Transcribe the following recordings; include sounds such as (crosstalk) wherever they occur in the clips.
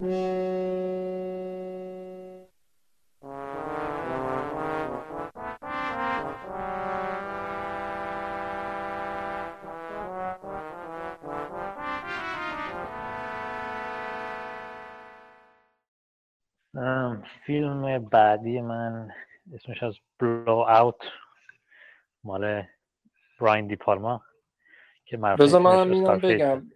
فیلم بعدی من اسمش از بلو اوت مال براین دی پالما که بذار من اینم بگم.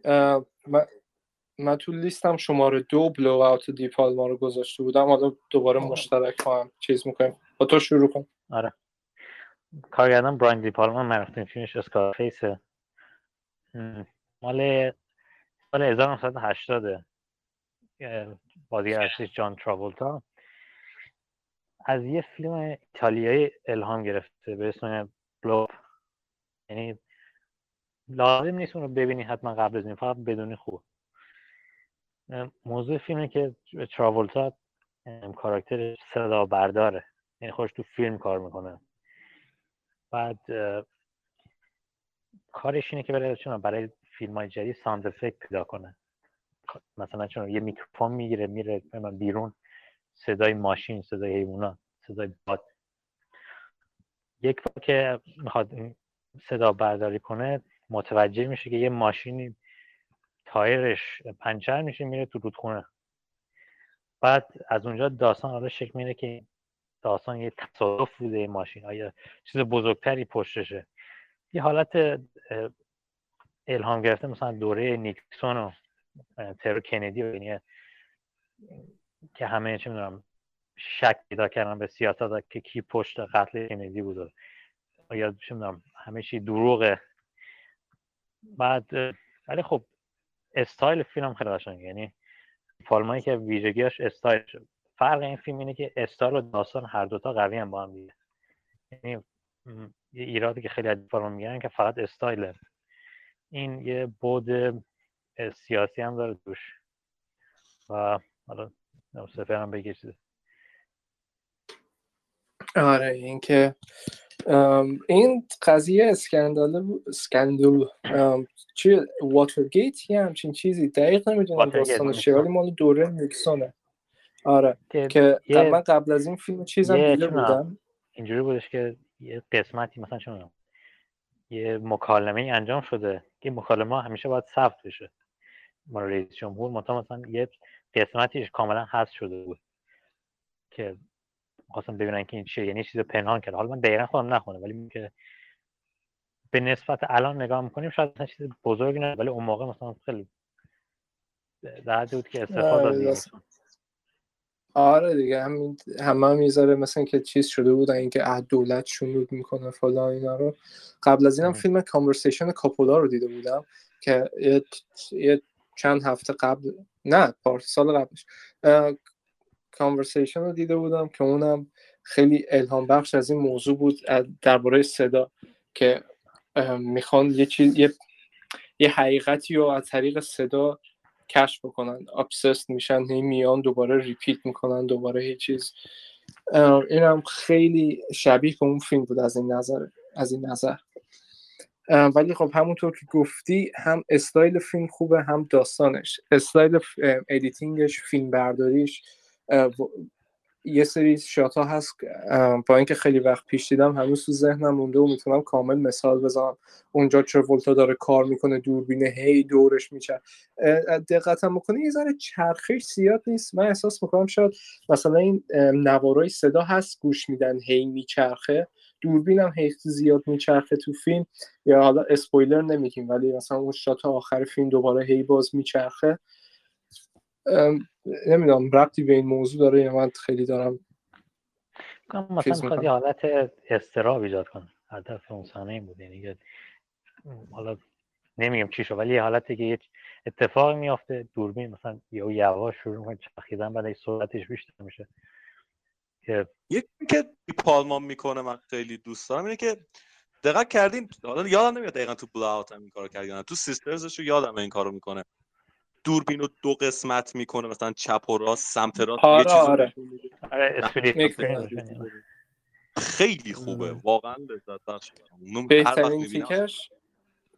من, تو لیستم شماره دو بلو اوت دی پالما رو گذاشته بودم. حالا دوباره مشترک هم چیز می‌کنیم. با تو شروع کن. آره. کارگردان براین دی پالما معروف فیلمش اسکارفیسه مال مال 1980 بازی اصلیش جان تراولتا از یه فیلم ایتالیایی الهام گرفته به اسم بلوب یعنی لازم نیست اون رو ببینی حتما قبل از این فقط بدونی خوب موضوع فیلمه که تراولتا کاراکتر صدا برداره یعنی خوش تو فیلم کار می‌کنه. بعد کارش اینه که برای برای فیلم های جدید ساند افکت پیدا کنه. مثلا چون یه میکروفون می‌گیره میره بیرون صدای ماشین صدای حیوانات صدای باد. یک بار که می‌خواد صدا برداری کنه متوجه میشه که یه ماشینی تایرش پنچر میشه میره تو رودخونه. بعد از اونجا داستان حالا شکل میره که داستان یه تصادف بوده این ماشین. آیا چیز بزرگتری پشتشه؟ یه حالت الهام گرفته مثلا دوره نیکسون و ترو کندی و یعنی که همه چه می‌دونم شک پیدا کردن به سیاست که کی پشت قتل کندی بود یا چه می‌دونم همه چی دروغه. بعد ولی خب استایل فیلم خیلی قشنگه. یعنی فیلمایی که ویژگیاش استایل فرق این فیلم اینه که استایل و داستان هر دوتا قوی هم با هم دیگه. یعنی یه ایرادی که خیلی از فیلما میگن که فقط استایل این یه بود سیاسی هم داره دوش و حالا هم بگه چیزه آره اینکه این قضیه اسکندال اسکندال چی؟ واترگیت یه همچین چیزی. دقیق نمی‌دونم داستانش ولی مال دوره نیکسونه. آره که, من قبل از این فیلم چیزم دیده بودم. اینجوری بودش که یه قسمتی مثلا چون یه مکالمه انجام شده که مکالمه همیشه باید ثبت بشه. ما رئیس جمهور مثلا یه قسمتیش کاملا حذف شده بود. که خواستم ببینن که این چیه. یعنی چیز پنهان کرده حالا من دقیقا خودم نخونه ولی که به نسبت الان نگاه می‌کنیم شاید مثلا چیز بزرگی نه ولی اون موقع مثلا خیلی در بود که استفاده آره, آره دیگه همین همه هم می‌ذاره مثلا که چیز شده بود اینکه اه دولت شنود می‌کنه فلان اینا رو. قبل از اینم فیلم Conversation کاپولا رو دیده بودم که یه, چند هفته قبل نه پار سال قبلش. Conversation رو دیده بودم که اونم خیلی الهام بخش از این موضوع بود درباره صدا که می‌خوان یه چیز یه, یه حقیقتی رو از طریق صدا کشف بکنن. obsessed میشن هی میان دوباره repeat می‌کنن دوباره هیچ چیز. اینم خیلی شبیه به اون فیلم بود از این نظر از این نظر. ولی خب همونطور که گفتی هم استایل فیلم خوبه هم داستانش. style editing ش فیلم برداریش یه سری shot ها هست با اینکه خیلی وقت پیش دیدم هنوز تو ذهنم مونده و می‌تونم کامل مثال بزنم. اونجا تراولتا داره کار می‌کنه دوربینه هی دورش میچرخه دقتم می‌کنه یه ذره چرخش زیاد نیست. من احساس می‌کنم شاید مثلا این نوارای صدا هست گوش میدن هی میچرخه. دوربینم هی زیاد میچرخه تو فیلم. یا حالا اسپویلر نمیگیم ولی مثلا اون شات آخر فیلم دوباره هی باز میچرخه. نمی‌دونم ربطی به این موضوع داره یا من خیلی دارم مثلا می‌خواد یه حالت استراب ایجاد کنه هدف اون صحنه این بود. یعنی حالا نمیگم چی شو ولی یه حالتی که یه اتفاق میافته دوربین مثلا یه یواش شروع می‌کنه چرخیدن بعد سرعتش بیشتر میشه. که یکی که پالمان می‌کنه من خیلی دوست دارم اینه که دقت کردین حالا یادم نمیاد دقیقا تو بلاوت هم این کارو کردن تو سیسترزش رو یادم این کارو می‌کنه. دوربین رو دو قسمت می‌کنه مثلا چپ و راست سمت راست آره یه آره. آره خیلی خوبه. واقعا لذت بخش بهترین تیکش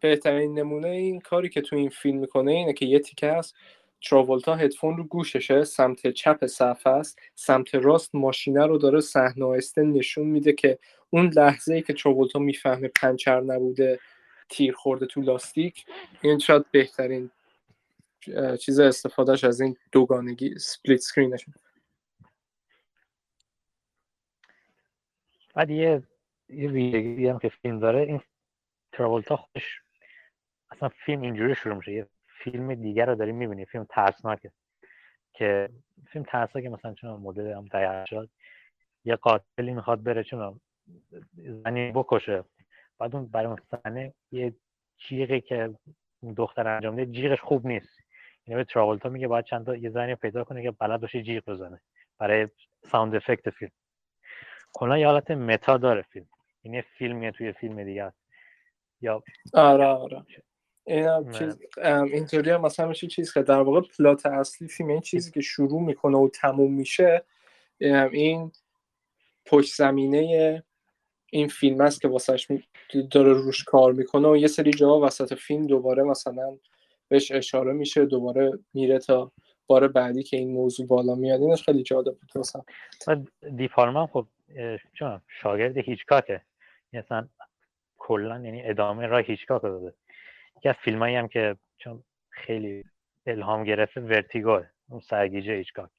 بهترین نمونه این کاری که تو این فیلم می‌کنه اینه که یه تیکه هست تراولتا هدفون رو گوششه سمت چپ صفحه است سمت راست ماشینه رو داره صحنه آهسته نشون میده که اون لحظه ای که تراولتا می‌فهمه پنچر نبوده تیر خورده تو لاستیک این شاید بهترین چیز استفادهش از این دوگانگی split screen ش. بعد یه یه ویژگی هم که فیلم داره این تراولتا خودش اصلا فیلم اینجوری شروع میشه. یه فیلم دیگر رو داری می‌بینی فیلم ترسناکه. که فیلم ترسناکه مثلا چون مدل هم دهه شد. یه قاتلی می‌خواد بره چون زنی بکشه. بعد اون برای صحنه یه جیغی که دختر انجام ده جیغش خوب نیست. یعنی به تراولتا میگه باید چند تا یه زنی پیدا کنه که بلد باشه جیغ بزنه برای ساوند افکت فیلم. کلا یه حالت متا داره فیلم. این یه فیلمیه توی فیلم دیگه است یا آره آره. این چیز اینطوری هم مثلا میشه چیز که در واقع پلات اصلی فیلم این چیزی که شروع می‌کنه و تموم میشه این پشت زمینه این فیلم است که واسهش داره روش کار می‌کنه و یه سری جاها وسط فیلم دوباره مثلا بهش اشاره میشه دوباره میره تا بار بعدی که این موضوع بالا میاد. اینش خیلی جالب بود مثلا. دیپارمان خب چون شاگرد هیچکاکه مثلا کلا یعنی ادامه راه هیچکاک داده. یکی از فیلمایی هم که چون خیلی الهام گرفته ورتیگو اون سرگیجه هیچکاک.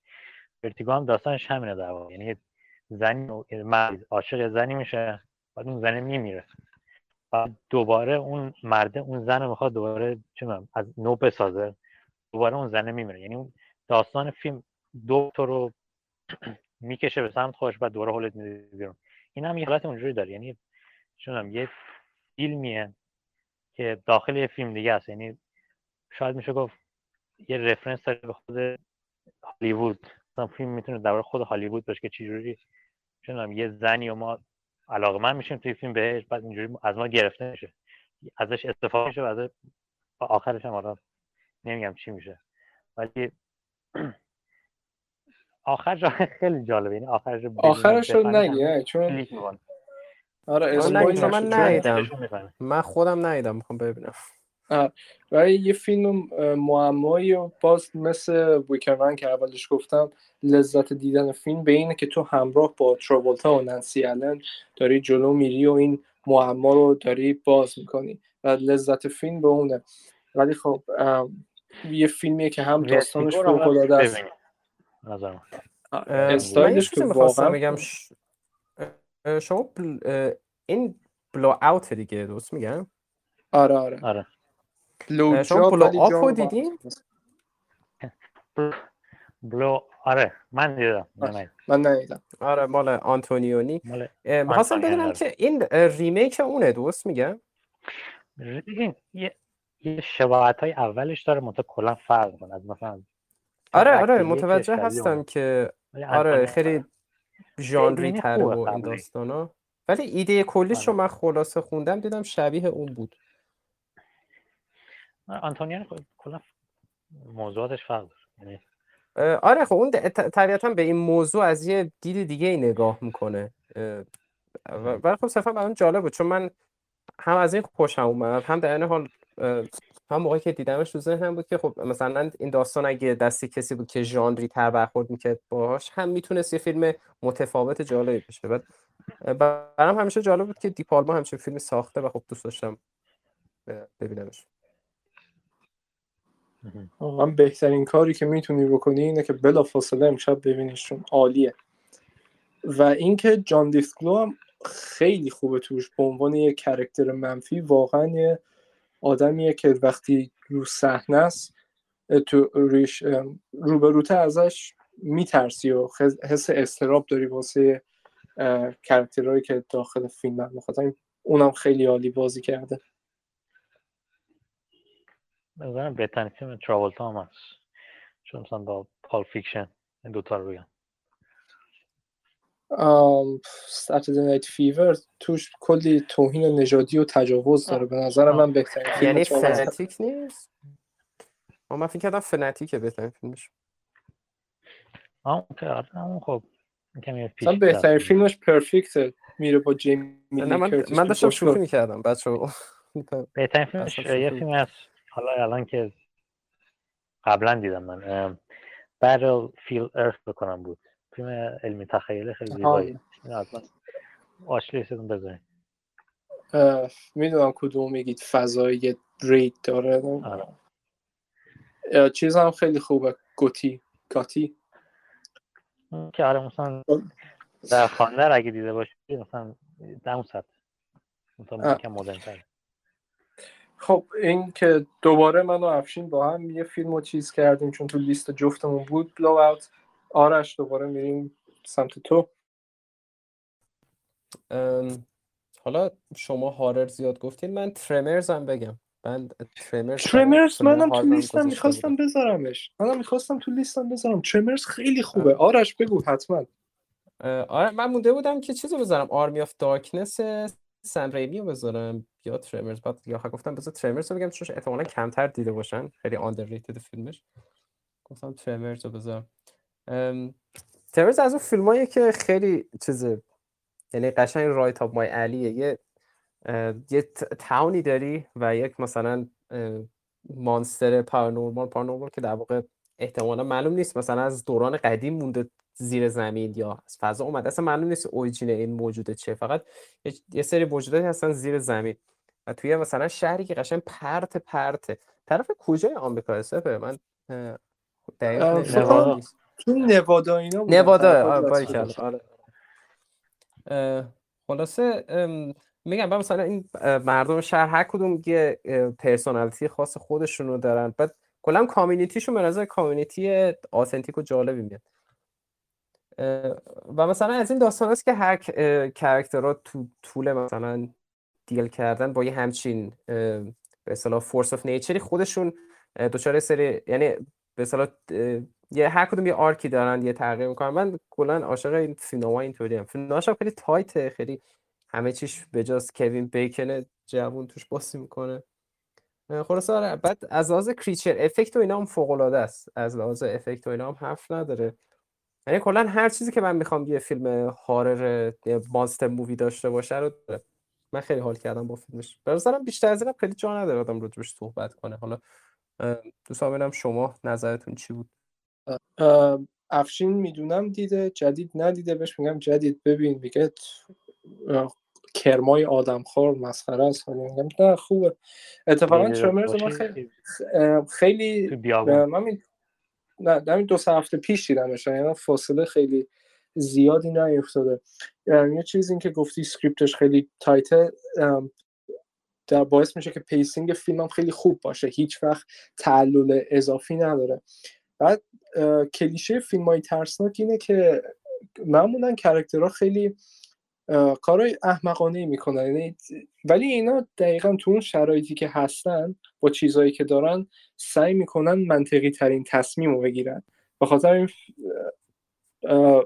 ورتیگو هم داستانش همینه در واقع. یعنی زنی مرد عاشق زنی میشه بعد اون زنه میمیره. دوباره اون مرده اون زن می‌خواد دوباره چون از نو بسازه دوباره اون زنه میمیره یعنی داستان فیلم دو تا رو (clears throat) می‌کشه به سمت خودش بعد دوباره حالت میده بیرون. این هم یه حالت اونجوری داره. یعنی چونم یه فیلمیه که داخل یه فیلم دیگه است. یعنی شاید میشه گفت یه رفرنس داره به خود هالیوود. مثلا فیلم می‌تونه در خود هالیوود باشه که چجوری چونم یه زنی و ما علاقه من میشیم توی فیلم بهش بعد اینجوری از ما گرفته میشه. ازش استفاده میشه و از آخرش هم حالا نمیگم چی میشه. ولی (clears throat) آخرش (laughs) خیلی جالبه. یعنی آخرش آخرش رو نگی چون آره من ندیدم. من خودم ندیدم می‌خوام ببینم. و یه فیلم معمایی و باز مثل ویکرمن که اولش گفتم لذت دیدن فیلم به اینه که تو همراه با تراولتا و ننسی الن داری جلو میری و این معما رو داری باز می‌کنی و لذت فیلم به اونه. ولی خب یه فیلمیه که هم داستانش فوق العاده است. استایلش که واقعا میگم شما این بلو اوت دیگه درست میگم؟ آره آره. آره. شما بلو آپ رو دیدین بلو (laughs) آره من دیدم من ندیدم. آره مال آنتونیونی. می‌خواستم بدونم که این ریمیک اونه درست میگم یه یه شباهت های اولش داره منتها کلا فرق کنه از مثلا آره آره متوجه هستم که آره خیلی ژانری تره و این داستانا. ولی ایده کلیش رو من خلاصه خوندم دیدم شبیه اون بود. آنتونیان کلا موضوعاتش فرق یعنی آره خب اون طبیعتا به این موضوع از یه دید دیگه ای نگاه می‌کنه. ولی خب صرفا برام جالب بود چون من هم از این خوشم اومد هم در این حال هم موقعی که دیدمش تو ذهنم بود که خب مثلا این داستان اگه دستی کسی بود که ژانری تر برخورد می‌کرد باهاش هم می‌تونست یه فیلم متفاوت جالبی بشه بعد برام همیشه جالب بود که دیپالما همیشه فیلم ساخته و خب دوست داشتم ببینمش. من بهترین کاری که می‌تونی بکنی اینه که بلا فاصله امشب ببینیش چون عالیه. و اینکه جان لیتگو هم خیلی خوبه توش. به عنوان یه character منفی واقعا یه آدمیه که وقتی رو صحنه است تو ریش روبروته ازش میترسی و حس اضطراب داری واسه character هایی که داخل فیلم هم اونم خیلی عالی بازی کرده. بزنم بهترین فیلم تراولتا هم هست. چون مثلا با Pulp Fiction این دوتا رو بگم. Saturday Night Fever توش کلی توهین و نژادی و تجاوز داره. به نظر من بهترین فیلم یعنی Fanatic نیست؟ من فکر کردم Fanatic ه بهترین فیلمش. آه اون خب. مثلا بهترین فیلمش پرفکته میره با جیمی من, من داشتم شوخی می‌کردم بچه بهترین فیلمش یه فیلم هست. حالا الان که قبلا دیدم من برل فیل ارث بکنم بود. فیلم علمی تخیل خیلی زیبایی. حتما آشلی بذارین اه، می‌دونم کدوم میگید. فضای رید داره. آره. چیز هم خیلی خوبه. گوتی. گاتی. که آره مثلا در خانه اگه دیده باشی مثلا دم سطح. مثلا مدرن خب این که دوباره من و افشین با هم یه فیلم رو چیز کردیم چون تو لیست جفتمون بود بلو اوت آرش دوباره میریم سمت تو. ام، حالا شما هارر زیاد گفتین من ترمرز هم بگم. من Tremors Tremors منم تو لیستم می‌خواستم. بذارمش. منم می‌خواستم تو لیستم بذارم. Tremors خیلی خوبه. آرش بگو حتما. آره من مونده بودم که چیزو بذارم. Army of Darkness سم ریمی رو بذارم. یا Tremors بعد یا گفتم بذار Tremors رو بگم چون احتمالا کمتر دیده باشن. خیلی underrated فیلمش. گفتم Tremors رو بذارم ام، Tremors از اون فیلمایی که خیلی چیزه یعنی قشنگ right up my alley یه یه تاونی داری و یک مثلا مانستر پارانورمال پارانورمال که در واقع احتمالا معلوم نیست. مثلا از دوران قدیم مونده زیر زمین یا از فضا اومده. اصلا معلوم نیست اوریجین این موجوده چه فقط یه- سری موجوداتی هستن زیر زمین. و توی مثلا شهری که قشنگ پرت پرته. طرف کجای آمریکا سپه من اه، دقیق اه، نه- فکر نوادا. تو اینا نوادا آره. خلاصه میگم مثلا این مردم شهر هر کدوم یه personality خاص خودشون رو دارن. بعد کلا community شون به نظر community authentic و جالبی میاد. و مثلا از این داستان است که هر character ها تو طول مثلا deal کردن با یه همچین به اصطلاح force of nature ی خودشون یه سری یعنی به اصطلاح یه هر کدوم یه arc ی دارن یه تغییر می‌کنن. من کلا عاشق این فیلم‌ها اینطوری هم خیلی tight ه خیلی همه چیش جز کوین بیکن جوون توش بازی می‌کنه. اه، خلاصه آره بعد از لحاظ creature effect و اینا هم فوق العاده است. از لحاظ effect و اینا هم حرف نداره. یعنی کلا هر چیزی که من می‌خوام یه فیلم horror monster movie داشته باشه رو داره. من خیلی حال کردم با فیلمش. به نظرم بیشتر از اینم خیلی جا نداره آدم راجبش صحبت کنه. حالا دوستان ببینم شما نظرتون چی بود؟ افشین می‌دونم دیده جدید ندیده. بهش میگم جدید. ببین میگه کرمای آدمخوار مسخره است. ولی میگم نه خوبه. اتفاقا ترمرز من خیلی خیلی من نه همین دو سه هفته پیش دیدمش یعنی فاصله خیلی زیادی نیفتاده. یه چیزی این که گفتی سکریپتش خیلی تایته در باعث میشه که pacing فیلمم خیلی خوب باشه هیچ وقت تعلل اضافی نداره. بعد کلیشه فیلم های ترسناک اینه که معمولا character ها خیلی کارهای احمقانه می‌کنن. یعنی ولی اینا دقیقا تو اون شرایطی که هستن با چیزهایی که دارن سعی می‌کنن منطقی ترین تصمیم رو بگیرن. به خاطر این اه،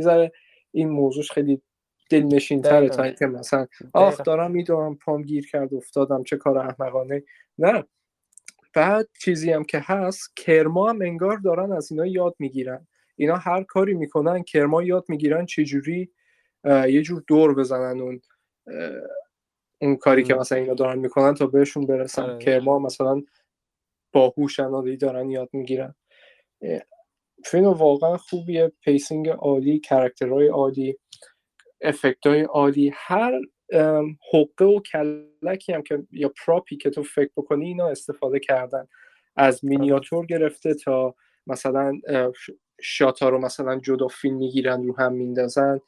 ذره این موضوعش خیلی دلنشین تره. تا اینکه مثلا آخ. دارم می‌دونم پام گیر کرد افتادم چه کار احمقانه نه. بعد چیزی هم که هست کرما هم انگار دارن از اینا یاد می‌گیرن. اینا هر کاری می‌کنن کرما یاد می‌گیرن چجوری یه جور دور بزنن اون اون کاری که. مثلا اینا دارن می‌کنن تا بهشون برسن آره. کرما مثلا باهوشن و دارن یاد می‌گیرن. فیلم واقعا خوبیه pacing عالی character های عالی effect های عالی. هر حقه و کلکی هم که یا prop ی که تو فکر بکنی اینا استفاده کردن. از مینیاتور گرفته تا مثلا shot ا رو مثلا جدا فیلم می‌گیرن رو هم میندازن.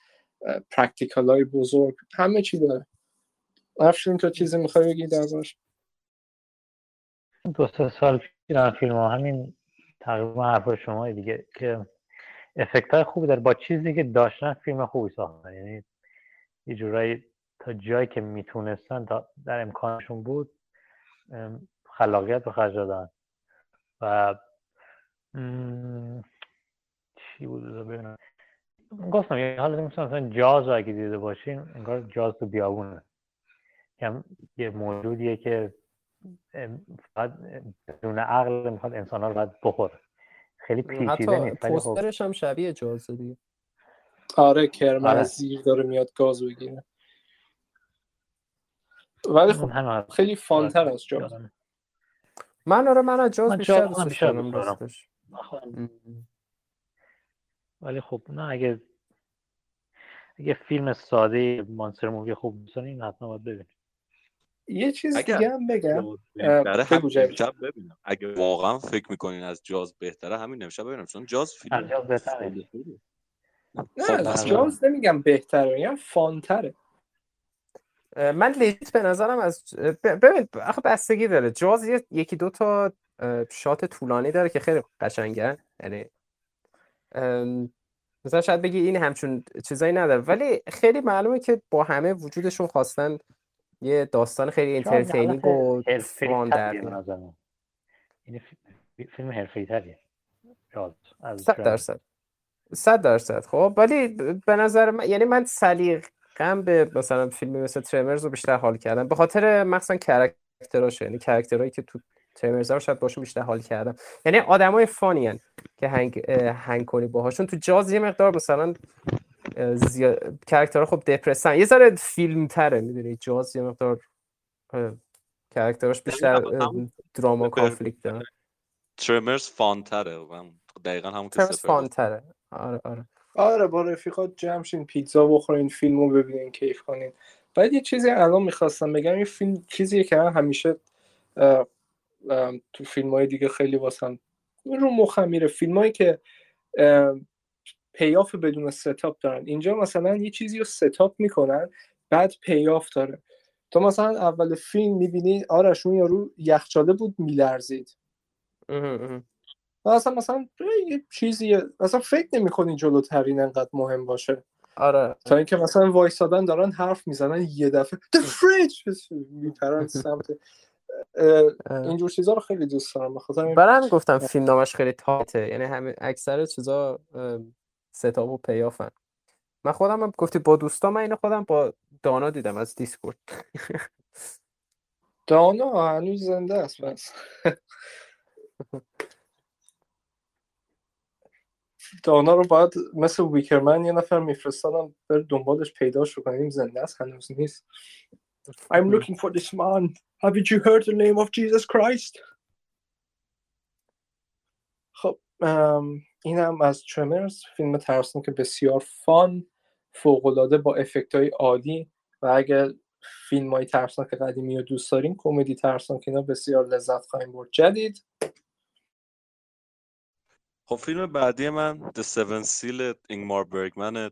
practical های بزرگ. همه چی داره. افشین تو چیزی می‌خوای بگی دربارش؟ دو سه سال دیدم فیلم همین تقریبا حرف شما دیگه که افکت های خوبی داره. با چیزی که داشتن فیلم خوبی ساختن. یعنی یه جورایی تا جایی که می‌تونستن در امکانشون بود خلاقیت به خرج دادن. و چی بود؟ ببینم. گفتم یه حالت مثل مثلا جاز رو اگه دیده باشین انگار جاز تو بیابونه. یه یه موجودیه که فقط بدون عقل می‌خواد انسان رو باید بخوره. خیلی پیچیده حتی نیست ولی خب پوسترش هم شبیه جازه دیگه. آره کرما آره. از زیر داره میاد گاز بگیره. ولی خب خیلی فانتر از جاز. من آره من از جاز بیشتر دوستش دارم دوست دارم. راستش خودم- ولی خب نه اگه اگه فیلم ساده مانستر مووی خوب دوست دارین حتما باید ببینید یه چیز اگر- دیگه هم بگم. جوید. امشب ببینم. اگه واقعا فکر می‌کنین از جاز بهتره همین امشب ببینم چون جاز فیلم از جاز بهتره. نه خب، از جاز نمیگم بهتره میگم فانتره. من لیت به نظرم از ببین آخه بستگی داره. جاز یه- یکی دو تا شات طولانی داره که خیلی قشنگن یعنی مثلا شاید بگی این همچون چیزایی نداره. ولی خیلی معلومه که با همه وجودشون خواستن یه داستان خیلی entertaining و fun در. این فیلم- حرفه‌ای تریه. صد. درصد. صد درصد. خب ولی به نظر من یعنی من سلیقه‌ام به مثلا فیلم مثل Tremors رو بیشتر حال کردم. به خاطر مثلا character اش یعنی character هایی که تو Tremors رو شاید باشون بیشتر حال کردم. یعنی آدمای funny ان که hang hang کنی باهاشون. تو Jaws یه مقدار مثلا زیاد character ها خب depressed ن یه ذره فیلم تره می‌دونی؟ Jaws یه مقدار character اش بیشتر اه، همون drama conflict دارن Tremors fun تره من دقیقا همون که fun. تره آره آره. آره با رفیقات جمع شین پیتزا بخورین فیلم رو ببینین کیف کنین بعد یه چیزی الان می‌خواستم بگم این فیلم چیزیه که من همیشه تو فیلم های دیگه خیلی واسم رو مخم میره. فیلم هایی که پیاف بدون ستاپ دارن. اینجا مثلا یه چیزی رو ستاپ می‌کنن بعد پیاف داره. تو مثلا اول فیلم می‌بینی آرش اون یارو یخچاله بود میلرزید. و اصلا مثلا یه چیزی اصلا فکر نمی‌کنی جلوترین انقدر مهم باشه. آره. تا اینکه مثلا وایسادن دارن حرف می‌زنن یه دفعه. The fridge! (laughs) میپرن سمت. اینجور چیزا رو خیلی دوست دارم. بخاطر همین- همین گفتم فیلم نامش خیلی تاته یعنی همه اکثر چیزا ستاپ و پیافن. من خودم هم گفتی با دوستا من اینو خودم با دانا دیدم از دیسکورد. (laughs) دانا هنوز زنده است بس. (laughs) دانا رو باید مثل ویکرمن یه نفر میفرستادم بر دنبالش پیداش کنیم زنده است هنوز نیست. I'm looking for this man. Haven't you heard the name of Jesus Christ? خب ام، اینم از ترمرز فیلم ترسناک بسیار فان فوقالعاده با افکت های عالی و اگر فیلم های ترسناک قدیمی رو دوست دارین کمدی ترسناک اینا بسیار لذت خواهیم برد. جدید. خب فیلم بعدی من The Seven Seal اینگمار برگمن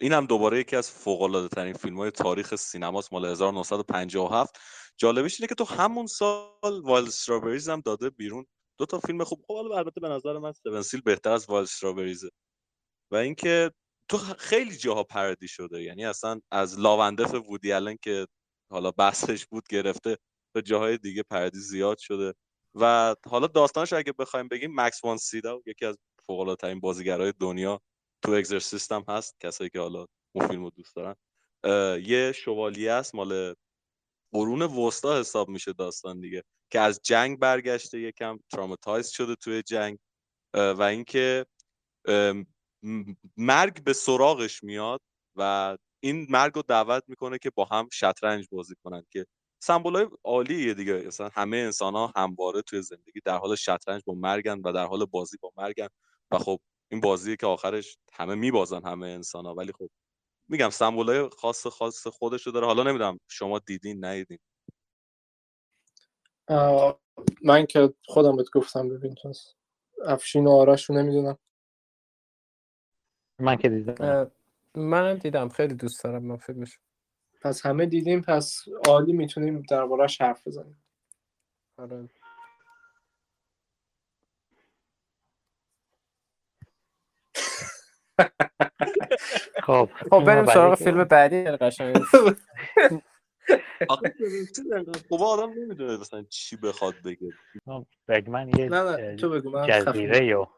این هم دوباره یکی از فوق ترین فیلم های تاریخ سینماست مال 1957 جالبش اینه که تو همون سال Wild Strawberries هم داده بیرون. دو تا فیلم خوب خب البته به نظر من Seventh Seal بهتر از Wild Strawberries ه. و اینکه تو خیلی جاها parody شده. یعنی اصلا از Love and Death وودی آلن که حالا بحثش بود گرفته به جاهای دیگه parody زیاد شده. و حالا داستانش اگه بخوایم بگیم مکس وان سیدا یکی از فوق العاده بازیگرای دنیا. تو اگزرسیست هم هست کسایی که حالا اون فیلم رو دوست دارن. یه شوالیه است مال قرون وسطا حساب میشه داستان دیگه که از جنگ برگشته یکم تراماتایز شده توی جنگ. و اینکه مرگ به سراغش میاد و این مرگ رو دعوت می‌کنه که با هم شطرنج بازی کنن که سمبول های عالیه دیگه. مثلا همه انسان ها همواره توی زندگی در حال شطرنج با مرگن و در حال بازی با مرگن. و خب این بازی که آخرش همه میبازن همه انسان ها ولی خب میگم سمبول های خاص خاص خودشو داره. حالا نمی‌دونم شما دیدین ندیدین. من که خودم بهت گفتم ببین تو افشین و آرش رو نمی‌دونم. من که دیدم. منم دیدم. خیلی دوست دارم من فیلمش. پس همه دیدیم پس عالی می‌تونیم دربارهش حرف بزنیم. آره. خب خب بریم سراغ فیلم بعدی قشنگ (laughs) آخه خب آدم نمی‌دونه مثلا چی بخواد بگه. برگمن یه نه نه تو بگو من جزیره یا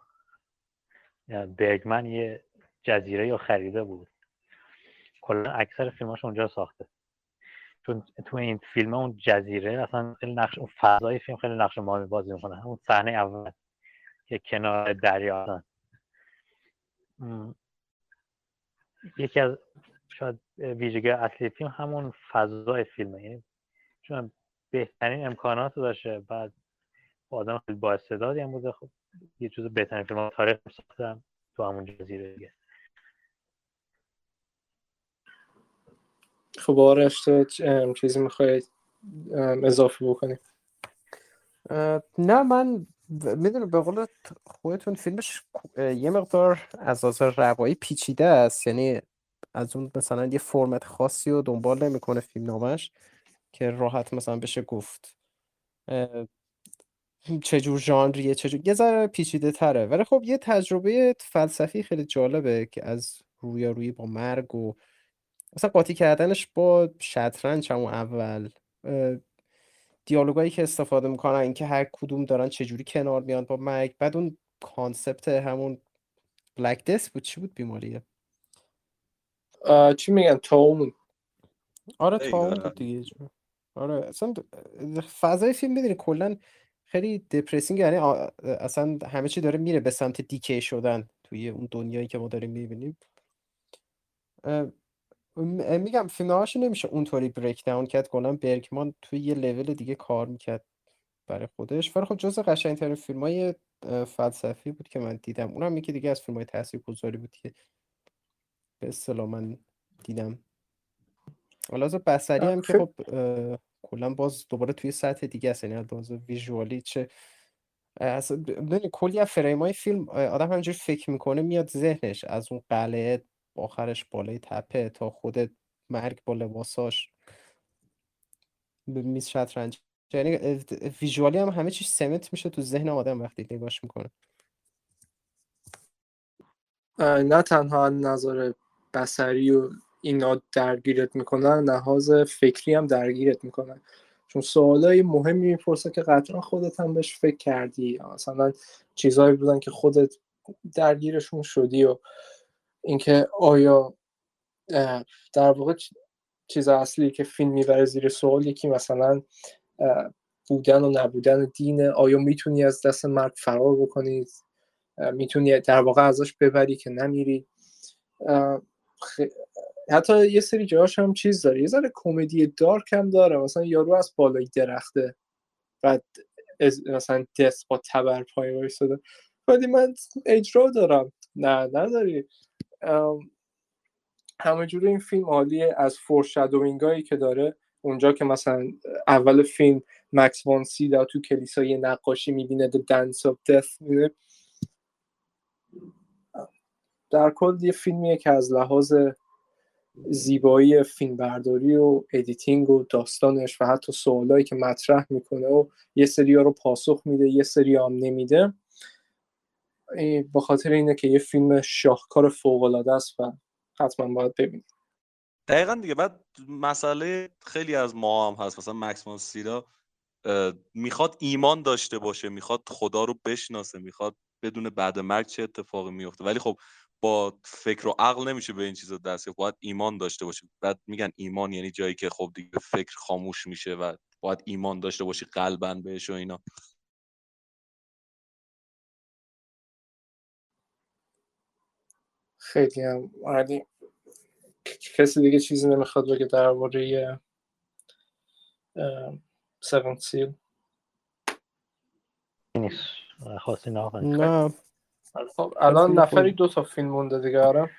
برگمن یه جزیره یا خریده بود. کلا اکثر فیلماش اونجا ساخته. چون تو این فیلم اون جزیره اصلا خیلی نقش اون فضای فیلم خیلی نقش مهمی بازی می‌کنه. اون صحنه اول که کنار دریا هستن. یکی از شاید ویژگی اصلی فیلم همون فضای فیلمه. یعنی چون بهترین امکانات داشته بعد آدم خیلی با استعدادی هم بوده. خب یه جز بهترین فیلم تاریخ ساختم تو همون جزیره دیگه. خب آرش تو چیزی می‌خواید اضافه بکنی نه من می‌دونم به قول خودتون فیلمش یه مقدار از لحاظ روایی پیچیده است. یعنی از اون مثلا یه فرمت خاصی رو دنبال نمی‌کنه فیلم نامش که راحت مثلا بشه گفت. چجور ژانریه چجور یه ذره پیچیده تره. ولی خب یه تجربه فلسفی خیلی جالبه که از رویارویی با مرگ و مثلا قاطی کردنش با شطرنج همون اول. دیالوگایی که استفاده می‌کنن اینکه هر کدوم دارن چجوری کنار میان با مرگ بعد اون کانسپت همون بلک دس بود چی بود بیماریه چی میگن؟ تاون آره تاون بود دیگه. آره اصلا فضای فیلم می‌دونی کلا خیلی دپرسینگ یعنی اصلا همه چی داره میره به سمت دیکه شدن توی اون دنیایی که ما داریم می‌بینیم. میگم فیلم نمیشه اونطوری بریک داون کرد. کلا برگمان توی یه لول دیگه کار می‌کرد برای خودش. ولی خب جز قشنگترین فیلم های فلسفی بود که من دیدم. اونم یکی دیگه از فیلم های تاثیر گذاری بود که به اصطلاح من دیدم. حالا بسری هم که خب کلا باز دوباره توی سطح دیگه است. یعنی باز ویژوالی چه اصلا کلی از فریم های فیلم آدم همینجوری فکر می‌کنه میاد ذهنش از اون قلعه آخرش بالای تپه تا خود مرگ با لباساش میز شطرنج. یعنی ویژوالی هم همه چیز سمت میشه تو ذهن آدم وقتی نگاش می‌کنه. نه تنها نظر بسری و اینا درگیرت می‌کنن لحاظ فکری هم درگیرت می‌کنن چون سوالای مهمی می‌پرسه که قطعا خودت هم بهش فکر کردی مثلا چیزهایی بودن که خودت درگیرشون شدی و اینکه آیا در واقع چیز اصلی که فیلم می‌بره زیر سوال یکی مثلا بودن و نبودن دین آیا می‌تونی از دست مرگ فرار بکنی؟ می‌تونی در واقع ازش ببری که نمیری؟ حتی یه سری جاهاش هم چیز داره. یه ذره کمدی دارک هم داره. مثلا یارو از بالای درخته. بعد مثلا دست با تبر پای وایساده ولی من اجرا دارم. نه نداری. همه جور این فیلم عالیه. از foreshadowing هایی که داره اونجا که مثلا اول فیلم مکس وان سیدا تو کلیسای نقاشی می‌بینه The Dance of Death می‌بینه. در کل یه فیلمیه که از لحاظ زیبایی فیلم برداری و editing و داستانش و حتی سوالایی که مطرح می‌کنه و یه سری ها رو پاسخ میده یه سری هم نمیده. به خاطر اینه که یه فیلم شاهکار فوق العاده است و حتما باید ببینید دقیقا دیگه بعد مسئله خیلی از ما هم هست مثلا مکس سیرا می‌خواد ایمان داشته باشه می‌خواد خدا رو بشناسه می‌خواد بدون بعد مرگ چه اتفاقی میفته. ولی خب با فکر و عقل نمیشه به این چیزا دست باید ایمان داشته باشه. بعد میگن ایمان یعنی جایی که خب دیگه فکر خاموش میشه و باید ایمان داشته باشی قلبا بهش و اینا. خیلی هم عالی. کسی دیگه چیزی نمی‌خواد بگه درباره سیون سیل نه خب الان نفری دو تا فیلم مونده دیگه آره؟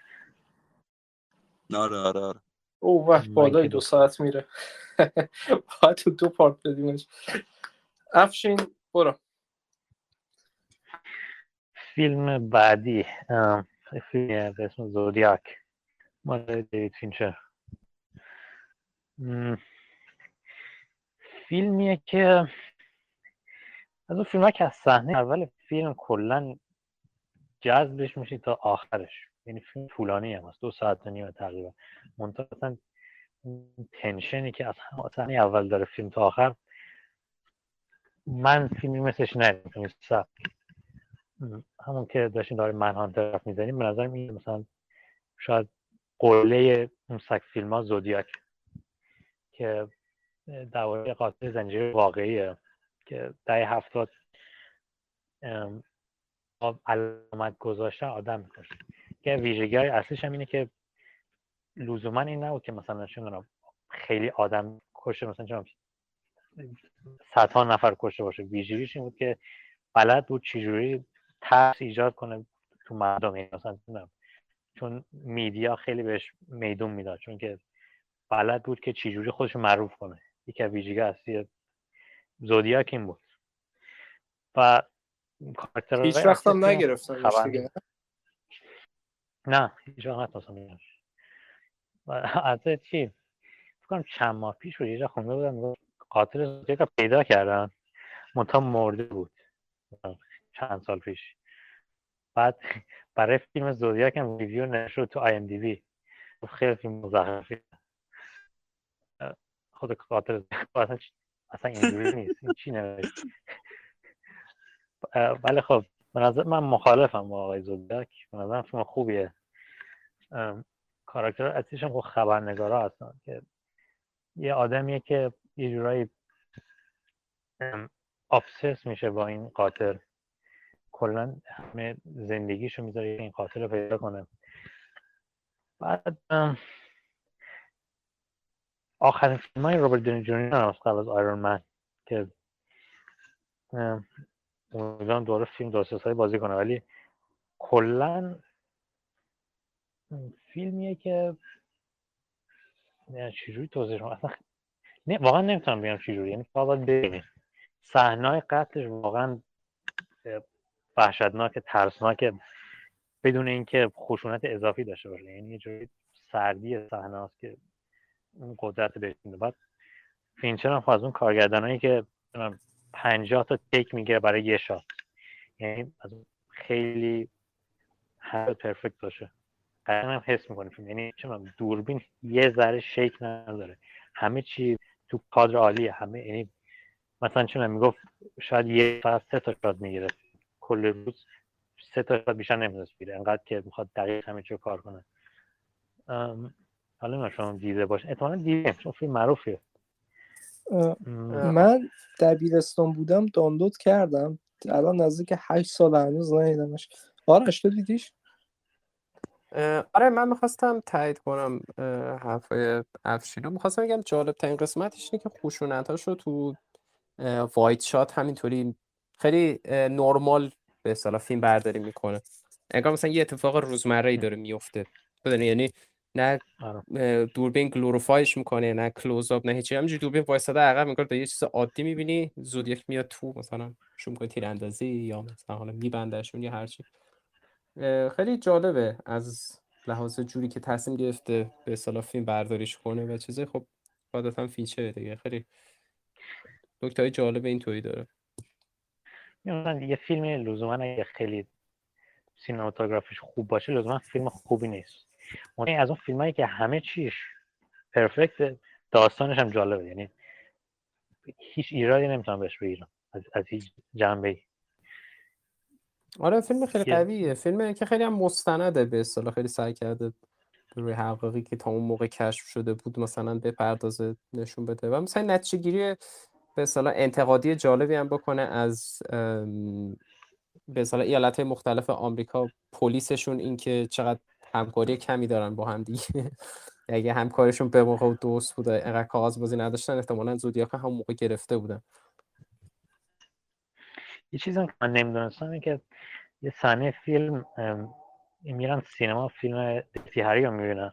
آره آره آره. او وقت بالای دو ساعت میره. (laughs) باید تو دو پارت بدیمش. افشین برو. فیلم بعدی. اسم زودیاک مال دیوید فینچر فیلمیه که از اون فیلم که از صحنه اول فیلم کلا جذبش میشه تا آخرش یعنی فیلم طولانی هم هست دو ساعت و نیمه تقریبا مثلا تنشنی که از صحنه اول داره فیلم تا آخر من فیلمی مثلش ندیدم همون که داشتیم داره منهان طرف می‌زنیم به نظر میاد مثلا شاید قله اون سک فیلم ها زودیاک که درباره قاتل زنجیره واقعیه که ده هفتاد علامت گذاشته آدم می‌کشه. که ویژگی های اصلیش هم اینه که لزوما این نبود که مثلا خیلی آدم کشه مثلا صدها نفر کشته باشه. ویژگیش این بود که بلد بود چجوری ترس ایجاد کنه تو مردم یعنی مثلا چون میدیا خیلی بهش میدون می‌داد چون که بلد بود که چجوری خودش معروف کنه. یکی از ویژگی اصلی زودیاک این بود. و هیچ وقت هم نگرفتم نه هیچ وقت نتونستم از چی؟ فکرم چند ماه پیش بود یه جا خونده بودم قاتل زودیاک پیدا کردن. منتها مرده بود. چند سال پیش. بعد برای فیلم زودیاک هم ریویو نشد تو آی ام دی بی خیلی فیلم مزخرفی خود قاتل اصلا اینجوری (laughs) نیست. این چی نوشت؟ ولی خب نظر من مخالفم با آقای زودیاک. به نظر فیلم خوبیه. کاراکتر اصلیش هم خب خبرنگارا هستن که یه آدمیه که یه جورایی آبسس میشه با این قاتل. کلا همه زندگیشو می‌ذاره این قاتل رو پیدا کنه. بعد آخرین فیلم های روبرت دونی جونیور هم قبل از آیرون من که امیدوارم دوباره فیلم درست بازی کنه. ولی کلا فیلمیه که چجوری توضیح اصلا نه واقعا نمی‌تونم بگم چجوری. یعنی فقط ببینید صحنه قتلش واقعا وحشتناک ترسناک بدون اینکه خشونت اضافی داشته باشه. یعنی یه جوری سردی صحنه است که اون قدرت بهش بعد فینچر هم خب از اون کارگردانایی که 50 تا take می‌گیره برای یه shot. یعنی از خیلی هر perfect باشه. قرن هم حس می‌کنه فیلم. یعنی چه دوربین یه ذره shake نداره. همه چی تو کادر عالیه. همه یعنی مثلا چه من می‌گفت شاید یه فقط سه تا shot می‌گیره کل روز سه تا بیشتر نمی‌تونست بیره. انقدر که می‌خواد دقیق همه چی کار کنه. حالا شما دیده باشه احتمالا دیده چون فیلم معروفیه من دبیرستان بودم دانلود کردم. الان نزدیک هشت سال هنوز ندیدمش. آرش تو دیدیش؟ آره من می‌خواستم تایید کنم حرفای افشین رو. می‌خواستم بگم جالب ترین قسمتش اینه که خشونتاش رو تو وایت شات همینطوری خیلی نرمال به اصطلاح فیلم برداری می‌کنه. انگار مثلا یه اتفاق روزمره ای داره میفته بدونی یعنی نه آره. دوربین glorify اش می‌کنه نه close up نه هیچی. همینجوری دوربین وایساده عقب می‌کنه یه چیز عادی می‌بینی. Zodiac میاد تو مثلا shoot می‌کنه تیراندازی یا مثلا حالا میبندهشون یا هرچی. خیلی جالبه از لحاظ جوری که تصمیم گرفته به اصطلاح فیلم برداریش کنه و چیزای خب عادتا فینچر دیگه. خیلی نکته های جالب اینطوری داره. یه فیلم لزوما اگه خیلی سینماتوگرافیش خوب باشه لزوما فیلم خوبی نیست. اون از اون فیلم هایی که همه چیش پرفکت داستانش هم جالبه. یعنی هیچ ایرادی نمی‌تونم بهش بگیرم. از, از هیچ جنبه آره فیلم خیلی قویه. فیلم که خیلی هم مستنده به اصطلاح. خیلی سعی کرده روی حقیقی که تا اون موقع کشف شده بود مثلا به پردازه نشون بده. و مثلا نتیجه گیری به اصطلاح انتقادی جالبی هم بکنه از به اصطلاح ایالت مختلف آمریکا پلیسشون اینکه چقدر همکاری کمی دارن با هم دیگه. (laughs) اگه همکارشون به موقع دوست بوده اینقدر کاغذ بازی نداشتن احتمالا زودیاک هم موقع گرفته بودن. یه چیزی که من نمی‌دونستم این که یه صحنه فیلم میرن سینما فیلم درتی رو می‌بینن.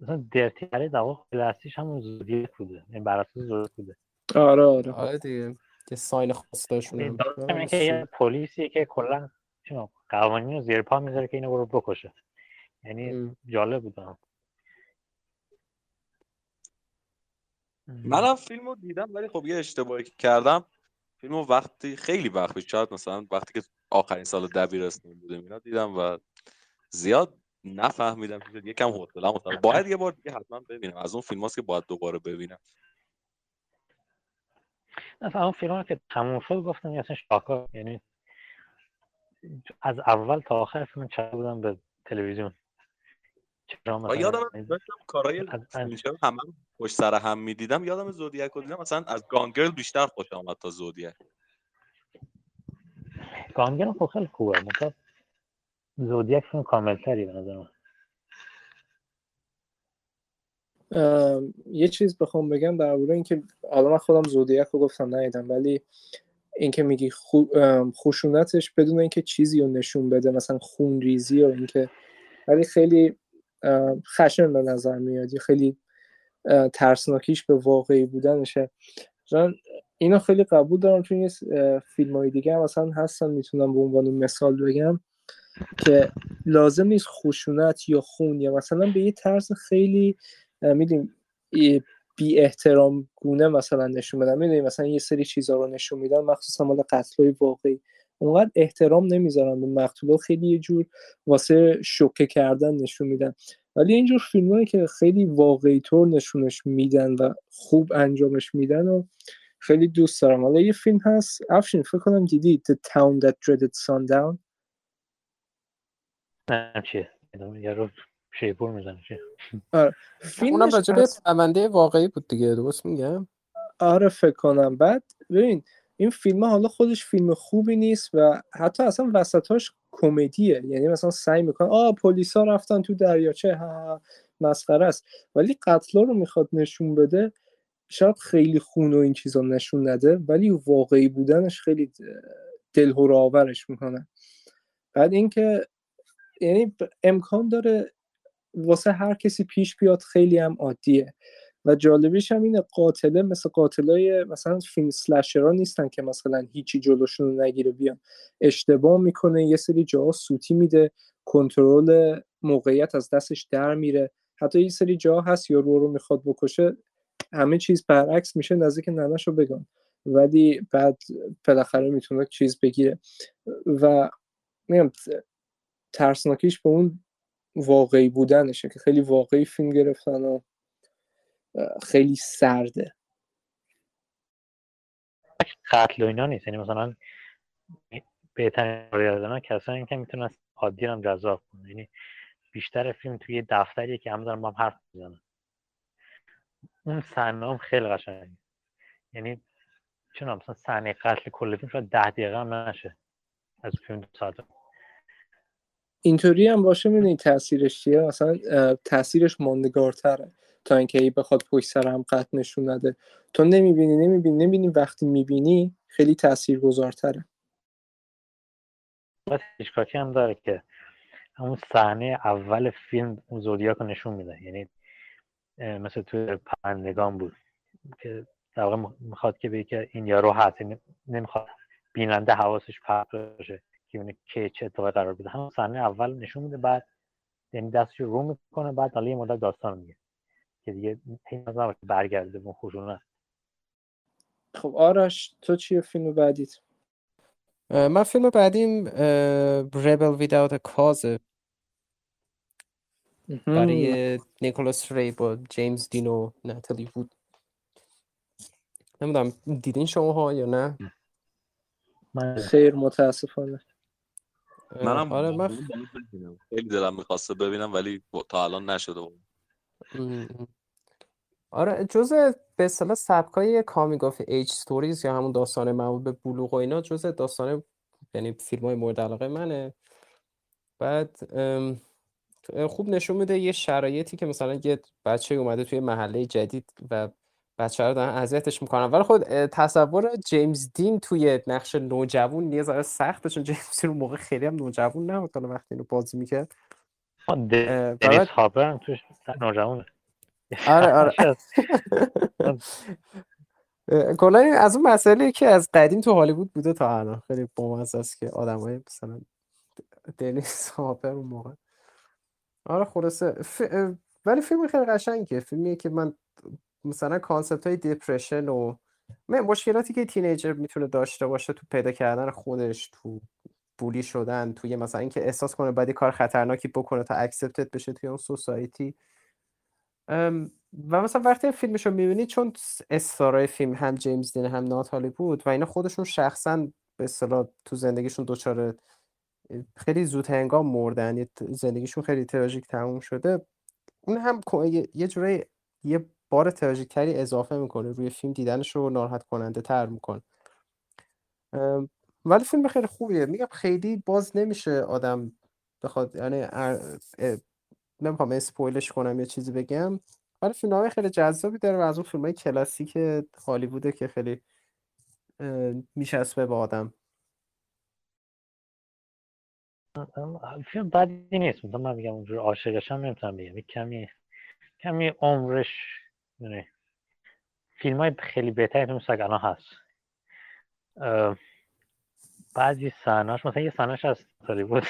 مثلا درتی هری در واقع همون زودیاک بوده این بر اساس زودیاک بوده. آره آره. آره دیگه که ساین خاص داشتون که یه پلیسی که کلا قوانین رو زیر پا می‌ذاره که اینو برو بکشه. یعنی جالب بود. منم فیلم رو دیدم ولی خب یه اشتباهی که کردم. فیلم رو وقتی خیلی وقت پیش شاید مثلا وقتی که آخرین سال دبیرستان بودم اینا دیدم و زیاد نفهمیدم که یکم حوصله‌ام مثلا باید یه بار دیگه حتما ببینم. از اون فیلم که باید دوباره ببینم. مثلا اون فیلم که تموم شد گفتم اصلا شاکا. یعنی از اول تا آخر فیلم چه بودم به تلویزیون. یادم داشتم کارهای فینچر هم پشت سر هم می‌دیدم. یادم زودیاک رو دیدم مثلا از گانگرل بیشتر خوش آمد تا زودیاک گانگرل خب خیلی خوبه. مثلا زودیاک فیلم کاملتری به نظر من. یه چیز بخوام بگم درباره اینکه حالا من خودم زودیاک رو گفتم ندیدم ولی اینکه میگی خشونتش بدون اینکه چیزی رو نشون بده مثلا خون ریزی و اینکه ولی خیلی خشن به نظر میاد خیلی ترسناکیش به واقعی بودنشه. من اینو خیلی قبول دارم چون یه فیلم های دیگه هم مثلا هستن می‌تونم به عنوان مثال بگم که لازم نیست خشونت یا خون یا مثلا به یه طرز خیلی می‌دونیم بی احترام گونه مثلا نشون بدن می‌دونی مثلا یه سری چیزها رو نشون میدن مخصوصا مال قتل واقعی. اونقدر احترام نمی‌ذارن به مقتولا خیلی یه جور واسه شوکه کردن نشون میدن ولی اینجور فیلم که خیلی واقعی طور نشونش میدن و خوب انجامش میدن و خیلی دوست دارم. حالا یه فیلم هست افشین فکر کنم دیدی The Town That Dreaded Sundown نه چیه؟ شیپور می‌زنه آره. اونم راجبه واقعی بود دیگه درست میگم؟ آره فکر کنم. بعد ببین این فیلم حالا خودش فیلم خوبی نیست و حتی اصلا وسطاش کمدیه. یعنی مثلا سعی می‌کنه آ پلیسا رفتن تو دریاچه ها مسخره است. ولی قتلا رو می‌خواد نشون بده شاید خیلی خون و این چیزا نشون نده ولی واقعی بودنش خیلی دلهور آورش می‌کنه. بعد اینکه یعنی امکان داره واسه هر کسی پیش بیاد خیلی هم عادیه. و جالبیش هم اینه قاتله مثل قاتلای مثلا فیلم سلشرا نیستن که مثلا هیچی جلوشون رو نگیره بیان اشتباه می‌کنه یه سری جاها سوتی میده کنترل موقعیت از دستش در میره. حتی یه سری جاها هست یا رو رو می‌خواد بکشه همه چیز برعکس میشه نزدیک ننش رو بگم ولی بعد بالاخره می‌تونه چیز بگیره. و میگم ترسناکیش به اون واقعی بودنشه که خیلی واقعی فیلم گرفتن و خیلی سرده. قتل و اینا نیست. یعنی مثلا بهترین کارگردان کسایی که می‌تونن عادی هم جذاب کنه یعنی بیشتر فیلم توی دفتری که هم دارن با هم حرف می‌زنن. اون صحنه هم خیلی قشنگه. یعنی چون مثلا صحنه قتل کل فیلم شاید ده دقیقه هم نشه از فیلم دو ساعت. اینطوری هم باشه می‌دونی تاثیرش چیه؟ مثلا تاثیرش ماندگارتره. تا اینکه ای بخواد پشت سر هم قطع نشون نده. تو نمی‌بینی نمی‌بینی نمی‌بینی وقتی می‌بینی خیلی تاثیرگذارتره. هیچکاکی هم داره که همون صحنه اول فیلم اون زودیاک رو نشون میده. یعنی مثل توی پرندگان بود که در واقع می‌خواد که بگه که این یارو هست نمی‌خواد بیننده حواسش پرت بشه که اون که چه اتفاقی قرار بده. همون صحنه اول نشون میده بعد یعنی دستش رو می‌کنه بعد حالا یه مدت داستان میگه که دیگه این برگرده به خشونت. خب آرش تو چیه فیلم بعدیت؟ من فیلم بعدیم ریبل ویداوت کازه برای نیکولاس ری با جیمز دین و نتالی بود نمی‌دونم دیدین شما ها یا نه؟ خیر متاسفانه. منم آره من خیلی دلم می‌خواسته ببینم ولی تا الان نشده بود. آره جزء به اصطلاح سبکای coming of age stories یا همون داستان مربوط به بلوغ و اینا جزء داستان یعنی فیلم های مورد علاقه منه. بعد خوب نشون میده یه شرایطی که مثلا یه بچه اومده توی محله جدید و بچه رو دارن اذیتش می‌کنن. ولی خود تصور جیمز دین توی نقش نوجوان یه ذره سخته چون جیمز دین موقع خیلی هم نوجوان نبود وقتی اینو بازی می‌کرد. دنیس هاپر توش نوجوانه آره آره. (laughs) کلا از اون مسئله که از قدیم تو هالیوود بوده تا الان. خیلی بامزه است که آدمای مثلا دنیس هاپر اون موقع. آره خلاصه. ولی فیلم خیلی قشنگه فیلمیه که من مثلا concept های depression و مشکلاتی که teenager می‌تونه داشته باشه تو پیدا کردن خودش تو بولی شدن توی مثلا اینکه احساس کنه باید کار خطرناکی بکنه تا اکسپتد بشه توی اون سوسایتی و مثلا وقتی فیلمش رو می‌بینی چون استارای فیلم هم جیمز دین هم ناتالی بود و اینا خودشون شخصا به اصطلاح تو زندگیشون دچار خیلی زود هنگام مردن زندگیشون خیلی تراژیک تموم شده. اون هم یه جوری یه بار تراژیک تری اضافه می‌کنه. روی فیلم دیدنش رو ناراحت کننده تر می‌کنه. ولی فیلم خیلی خوبیه. میگم خیلی باز نمیشه آدم بخواد یعنی نمی‌خوام اسپویلش کنم یه چیزی بگم. ولی فیلم خیلی جذابی داره و از اون فیلم های کلاسیک هالیووده که خیلی میچسبه به آدم. فیلم بدی نیست. من میگم اونجور عاشقش هم نمی‌تونم بگم. کمی کمی عمرش فیلم های خیلی بهتری تو مثل الان هست. بعضی سحناش مثلا یه سحناش از بود.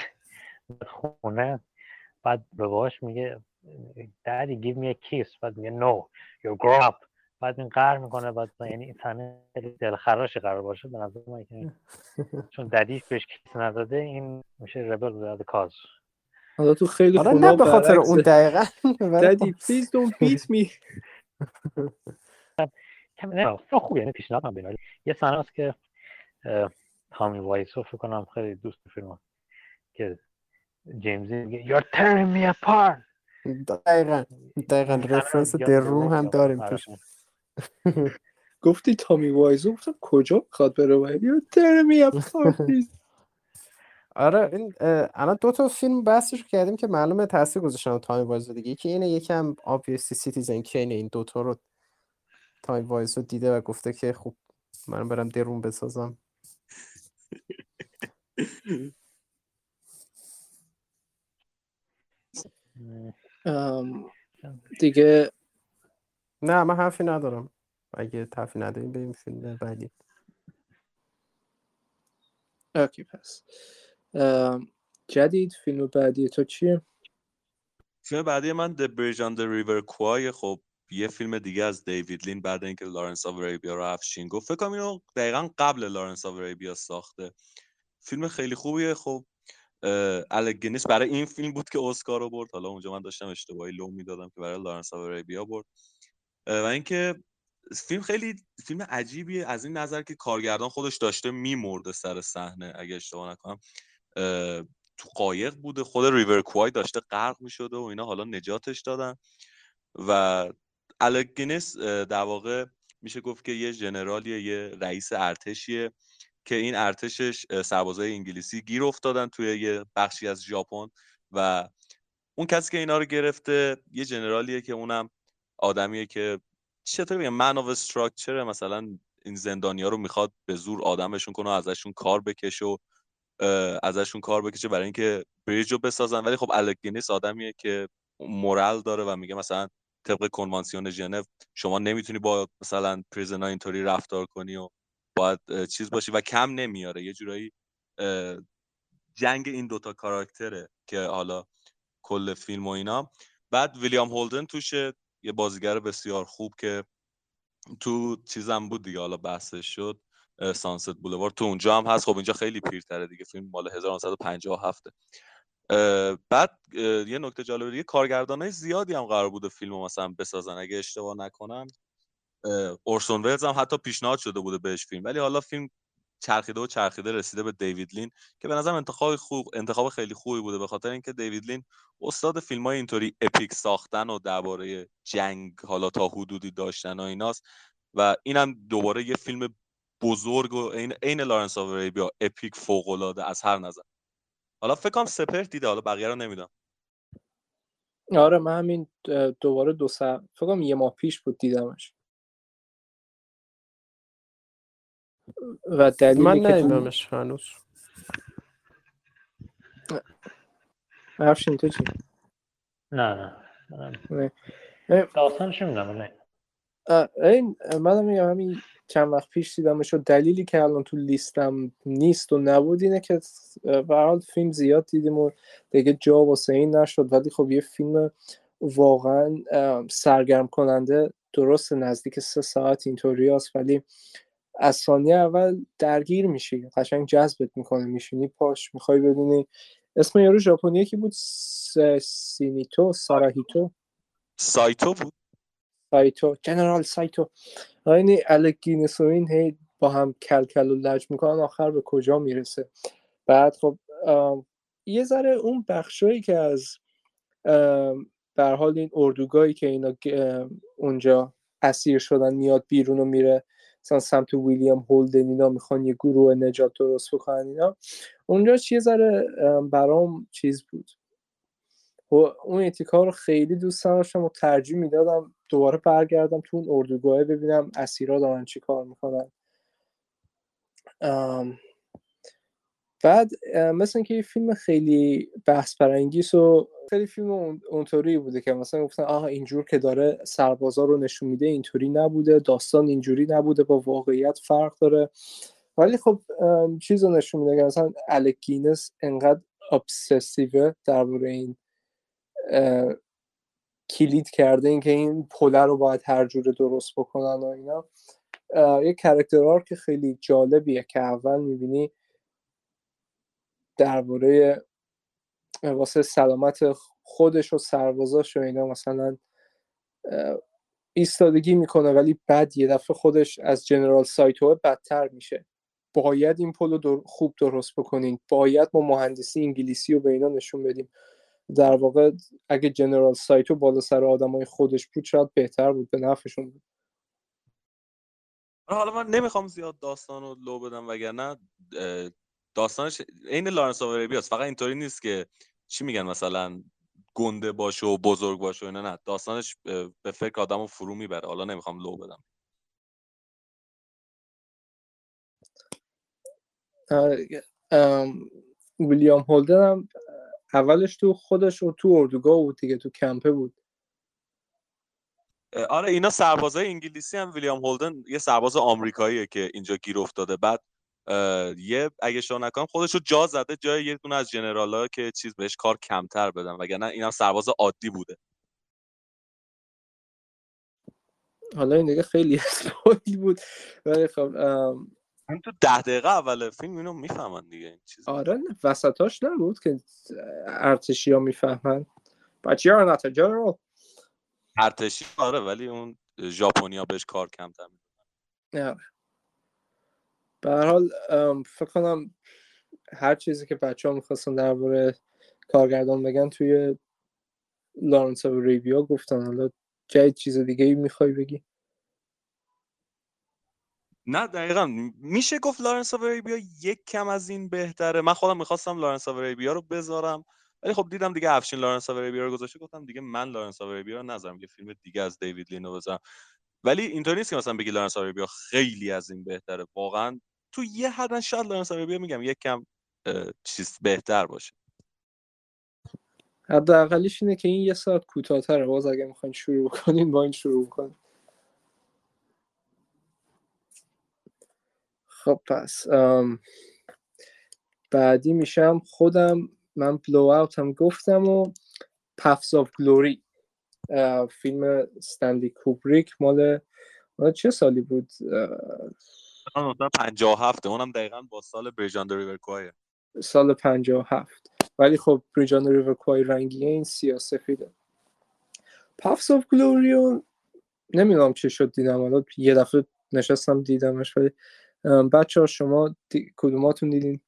خونه بعد به باش میگه daddy give me a kiss. بعد میگه no you grow up بعد این قهر می‌کنه بعد یعنی این تنه دلخراش قرار باشه به نظر من (laughs) چون ددیش بهش کیس نداده این میشه ربل without کاز حالا تو خیلی آره نه به خاطر اون دقیقا (laughs) ددی please don't beat me. (laughs) (laughs) نه خوب یعنی پیشنهاد من بینم یه صحنه هست که تامی وایسو فکر کنم خیلی دوست فیلم که جیمز دین میگه you're tearing me apart. دقیقا دقیقا. reference The Room هم داریم توش. (laughs) گفتی تامی وایزو؟ گفتم کجا؟ می‌خواد بره و you're tearing me apart (laughs) آره این الان دو تا فیلم بحثش کردیم که معلومه تاثیر گذاشتن تامی وایزو دیگه. یکی اینه یکم obviously Citizen Kane این دوتا رو تامی وایسو دیده و گفته که خب من برم The Room بسازم. دیگه نه من حرفی ندارم. اگه حرفی نداریم بریم فیلم بعدی. okay پس. جدید فیلم بعدی تو چیه؟ فیلم بعدی من The Bridge on the River Kwai خب یه فیلم دیگه از دیوید لین بعد اینکه Lawrence of Arabia رو افشین گفت. فکر کنم اینو دقیقا قبل Lawrence of Arabia ساخته. فیلم خیلی خوبیه. خب الک گینس برای این فیلم بود که اسکار رو برد حالا اونجا من داشتم اشتباهی لو می‌دادم که برای Lawrence of Arabia برد و اینکه فیلم خیلی فیلم عجیبیه. از این نظر که کارگردان خودش داشته میمرده سر صحنه اگه اشتباه نکنم. تو قایق بوده. خود River Kwai داشته غرق می‌شده و اینا. حالا نجاتش دادن. و الک گینس در واقع میشه گفت که یه general یه یه رئیس ارتشیه که این ارتشش سربازای انگلیسی گیر افتادن توی یه بخشی از ژاپن و اون کسی که اینا رو گرفته یه general یه که اونم آدمیه که چطور بگم man of structure مثلا این زندانیا رو می‌خواد به زور آدمشون کنه و ازشون کار بکشه و ازشون کار بکشه برای اینکه بریج رو بسازن. ولی خب الگینیس آدمیه که مورال داره و میگه مثلا طبق کنوانسیون ژنو شما نمی‌تونی با مثلا پریزنا اینطوری رفتار کنی و باید چیز باشی و کم نمیاره. یه جورایی جنگ این دوتا کاراکتره که حالا کل فیلم و اینا. بعد ویلیام هولدن توشه یه بازیگر بسیار خوب که تو چیزم بود دیگه حالا بحثش شد. سانست بولوار تو اونجا هم هست. خب اینجا خیلی پیرتره دیگه. فیلم مال 1957 بعد یه نکته جالب دیگه کارگردانای زیادی هم قرار بوده فیلمو مثلا بسازن. اگه اشتباه نکنم اورسون ولز هم حتی پیشنهاد شده بوده بهش فیلم. ولی حالا فیلم چرخیده و چرخیده رسیده به دیوید لین که به نظرم انتخاب خوب انتخاب خیلی خوبی بوده. به خاطر اینکه دیوید لین استاد فیلم های اینطوری اپیک ساختن و درباره جنگ حالا تا حدودی داشتن و ایناست. و اینم دوباره یه فیلم بزرگ و عین Lawrence of Arabia epic فوق العاده از هر نظر. حالا فکر کنم سپر دیده حالا بقیه رو نمی‌دونم. آره من همین دوباره دو سه فکر کنم یه ماه پیش بود دیدمش. و دلیلی من که ندیدمش هنوز. افشین تو چی؟ نه نه نه. داستانش نمی‌دونم نه. این منم میگم همین چند وقت پیش دیدمش و دلیلی که الان تو لیستم نیست و نبود اینه که به فیلم زیاد دیدیم و دیگه جا واسه این نشد. ولی خب یه فیلم واقعا سرگرم کننده درست نزدیک سه ساعت اینطوری هست. ولی از ثانیه اول درگیر میشی قشنگ جذبت می‌کنه میشینی پاش می‌خوای بدونی اسم یارو ژاپنی کی بود. سینیتو ساراهیتو. سایتو بود؟ سایتو General سایتو. این الک گینس و این هی با هم کل کل و لج می‌کنن آخر به کجا می‌رسه؟ بعد خب یه ذره اون بخشایی که از در حال این اردوگاهی که اینا اونجا اسیر شدن میاد بیرون و میره مثلا سمت ویلیام هولدن اینا می‌خوان یه گروه نجات درست بکنن اینا. اونجا یه ذره برام چیز بود. و اون اتیکا رو خیلی دوست داشتم و ترجیح می‌دادم دوباره برگردم تو اون اردوگاه ببینم اسیرا دارن چی کار می‌کنن. بعد مثل اینکه یه فیلم خیلی بحث برانگیز و خیلی فیلم اونطوری بوده که مثلا گفتن آها اینجور که داره سربازا رو نشون میده اینطوری نبوده داستان اینجوری نبوده با واقعیت فرق داره. ولی خب چیز رو نشون میده که مثلا الکینس انقدر ابسسیوه درباره این کلید کرده این که این پله رو باید هر جوره درست بکنن و اینا. یه کرکترار که خیلی جالبیه که اول می‌بینی درباره واسه سلامت خودش و سربازاش و اینا مثلا ایستادگی می‌کنه ولی بعد یه دفعه خودش از General سایتو بدتر میشه. باید این پل رو خوب درست بکنین. باید ما مهندسی انگلیسی رو به اینا نشون بدیم. در واقع اگه General سایتو بالا سر آدمای خودش بود شاید بهتر بود به نفعشون بود. حالا من نمی‌خوام زیاد داستان رو لو بدم وگرنه داستانش عین Lawrence of فقط اینطوری نیست که چی میگن مثلا گنده باشه و بزرگ باشه و اینا نه. داستانش به فکر آدم رو فرو می‌بره. حالا نمی‌خوام لو بدم. ویلیام هولدن هم اولش تو خودش و تو اردوگاه بود دیگه تو کمپه بود. آره اینا سربازای انگلیسی هم ویلیام هولدن یه سرباز آمریکاییه که اینجا گیر افتاده. بعد یه اگه شو نکنم خودش رو جا زده جای یه دونه از جنرالا که چیز بهش کار کمتر بدن وگرنه اینم سرباز عادی بوده. حالا این دیگه خیلی (laughs) اسپویل بود. ولی خب این تو ده دقیقه اول فیلم اینو می‌فهمن دیگه این چیز آره وسطاش نبود که ارتشی ها می‌فهمن بچه ها نتا جنرال ارتشی آره ولی اون ژاپنیا بهش کار کمتر میدن آره. به هر حال فکر کنم هر چیزی که بچه ها می‌خواستن درباره کارگردان بگن توی Lawrence of Arabia گفتن. حالا جای چیز دیگه ای می‌خوای بگی؟ نه دقیقا. میشه گفت Lawrence of Arabia یک کم از این بهتره. من خودم می‌خواستم Lawrence of Arabia رو بذارم ولی خب دیدم دیگه افشین Lawrence of Arabia رو گذاشته. گفتم دیگه من Lawrence of Arabia رو نذارم یه فیلم دیگه از دیوید لین رو بذارم. ولی اینطوری نیست که مثلا بگی Lawrence of Arabia خیلی از این بهتره. واقعا تو یه حد شاید Lawrence of میگم یک کم چیز بهتر باشه. حداقلش اینه که این یه ساعت کوتاه‌تره. باز اگه می‌خواین شروع کنین با این شروع کنین. خب پس بعدی میشم. خودم من بلو اوت هم گفتم و پفز آف گلوری فیلم استندی کوبریک مال چه سالی بود؟ 57 اونم دقیقا با سال Bridge on River Kwai سال 57 ولی خب Bridge on River Kwai رنگیه این سیاه سفیده. Paths of Glory رو نمی‌دونم چه شد دیدم. حالا یه دفعه نشستم دیدمش ولی بچه ها شما دی... کدوماتون دیدین؟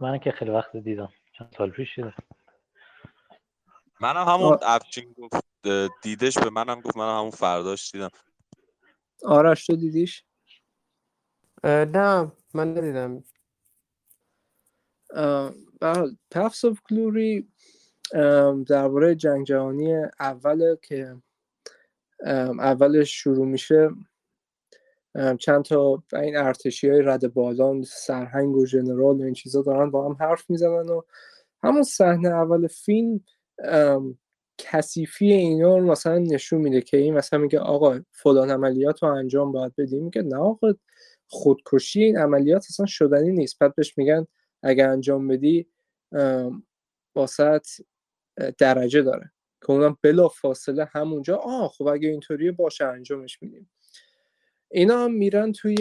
من که خیلی وقت دیدم. چند سال پیش دیدم. منم همون افشین گفت دیدش به منم گفت منم همون فرداش دیدم. آرش تو دیدیش؟ نه من ندیدم. پفس آف گلوری درباره جنگ جهانی اول که اولش شروع میشه چند تا این ارتشی های رد بالان سرهنگ و جنرال و این چیزا دارن با هم حرف می‌زنن و همون صحنه اول فیلم کثیفی اینا رو مثلا نشون میده که این مثلا میگه آقا فلان عملیات رو انجام باید بدیم. میگه نه آقا خودکشی این عملیات اصلا شدنی نیست. بعد بهش میگن اگر انجام بدی واسط درجه داره. که اونم بلا فاصله همونجا. آه خب اگه اینطوریه باشه انجامش میدیم. اینا هم میرن توی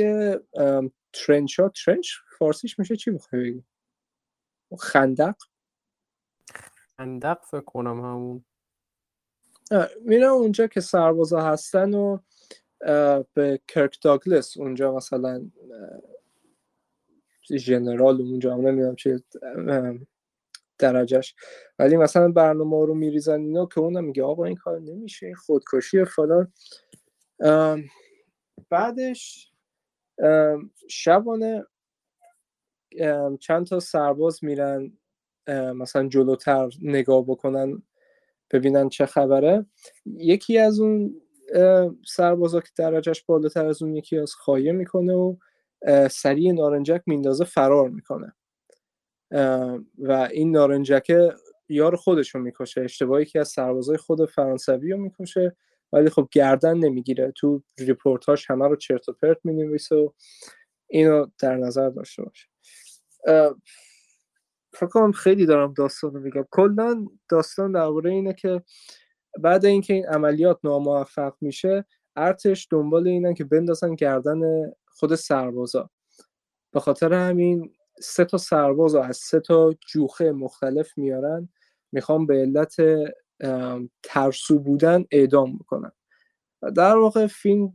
ترنچ ها. ترنچ فارسیش میشه چی می‌خوای بگی؟ خندق؟ خندق فکر کنم همون. میرن اونجا که سربازا هستن و به کرک داگلس اونجا مثلا ژنرال اونجا هم نمی‌دونم چه درجهش ولی مثلا برنامه رو میریزن اینا که اونم میگه آقا این کار نمیشه خودکشی فلان. بعدش شبانه چند تا سرباز میرن مثلا جلوتر نگاه بکنن ببینن چه خبره. یکی از اون سربازا که درجهش بالاتر از اون یکی از خایه می‌کنه و سریع نارنجک میندازه فرار می‌کنه. و این نارنجکه یار خودش رو می‌کشه اشتباهی که از سربازای خود فرانسوی رو می‌کشه ولی خب گردن نمی‌گیره. تو ریپورتاش همه رو چرت و پرت می‌نویسه و اینو در نظر داشته باشه. فکر خیلی دارم داستان رو میگم. کلا داستان درباره اینه که بعد اینکه این عملیات ناموفق میشه ارتش دنبال اینن که بندازن گردن خود سربازا. به خاطر همین سه تا سرباز از سه تا جوخه مختلف میارن. می‌خوام به علت ترسو بودن اعدام می‌کنن در واقع فیلم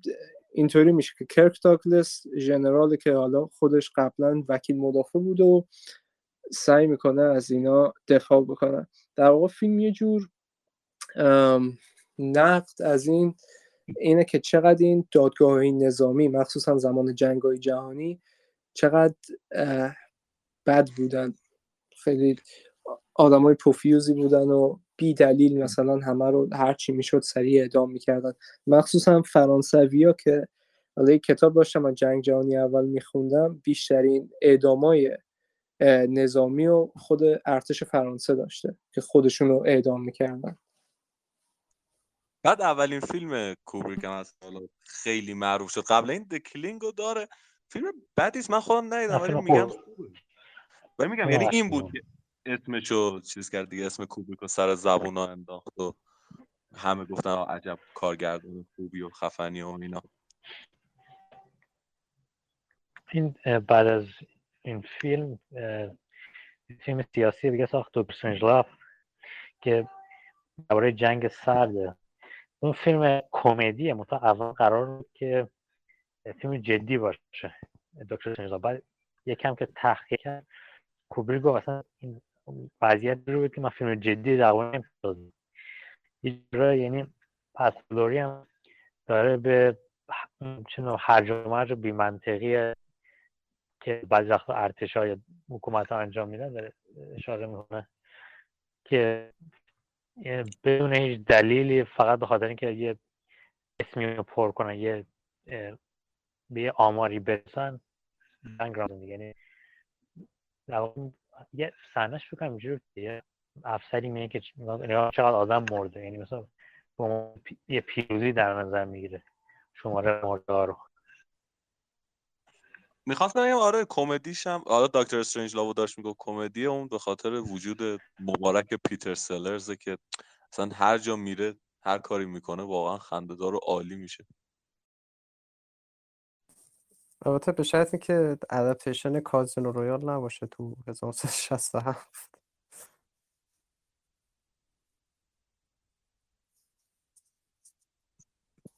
اینطوری میشه که کرک داگلس ژنرال که حالا خودش قبلا وکیل مدافع بود و سعی می‌کنه از اینا دفاع بکنه. در واقع فیلم یه جور نقد از این اینه که چقدر این دادگاه نظامی مخصوصا زمان جنگ جهانی چقدر بد بودن. خیلی آدم های پوفیوزی بودن و بی دلیل مثلا همه رو هر چی می‌شد سریع اعدام می‌کردن. مخصوصا فرانسوی ها که حالا کتاب داشتم من جنگ جهانی اول میخوندم بیشترین اعدامای نظامی و خود ارتش فرانسه داشته که خودشون رو اعدام می‌کردن. بعد اولین فیلم کوبریک هم هست خیلی معروف شد. قبل این دکلینگ رو داره. فیلم بعدیست من خودم ندیدم ولی میگم ولی میگم یعنی این بود که اسمشو چیز کرد دیگه اسم کوبریک رو سر زبون ها انداخت و همه گفتن عجب کارگردان خوبی و خفنی و اینا. این بعد از این فیلم فیلم سیاسی دیگه ساخت دکتر سنجلاف که درباره جنگ سرده اون فیلم کمدیه متا اول قرار بود که فیلم جدی باشه. دکتر سنجلاف بعد یکم که تحقیق کرد. کوبری گفت اصلا این وضعیت رو که من فیلم جدی در واقع یعنی پس هم داره به چنو هرج و مرج بی منطقی که بعضی وقتا ارتش های حکومت ها انجام میدن داره اشاره می‌کنه که بدون هیچ دلیلی فقط به خاطر اینکه یه اسمی رو پر کنن یه به یه آماری برسن جنگ را یعنی یه سنش بکنم اینجور یه افسری میگه که چقدر آدم مرده. یعنی مثلا یه پیروزی در نظر می‌گیره شماره مرده رو. می‌خواستم بگم آره کمدیش هم آره دکتر استرنج لاو داشت میگه کمدی اون به خاطر وجود مبارک پیتر سلرز که اصلا هر جا میره هر کاری می‌کنه واقعا خنده‌دار و عالی میشه. البته به شرطی که adaptation کازینو رویال نباشه تو 1967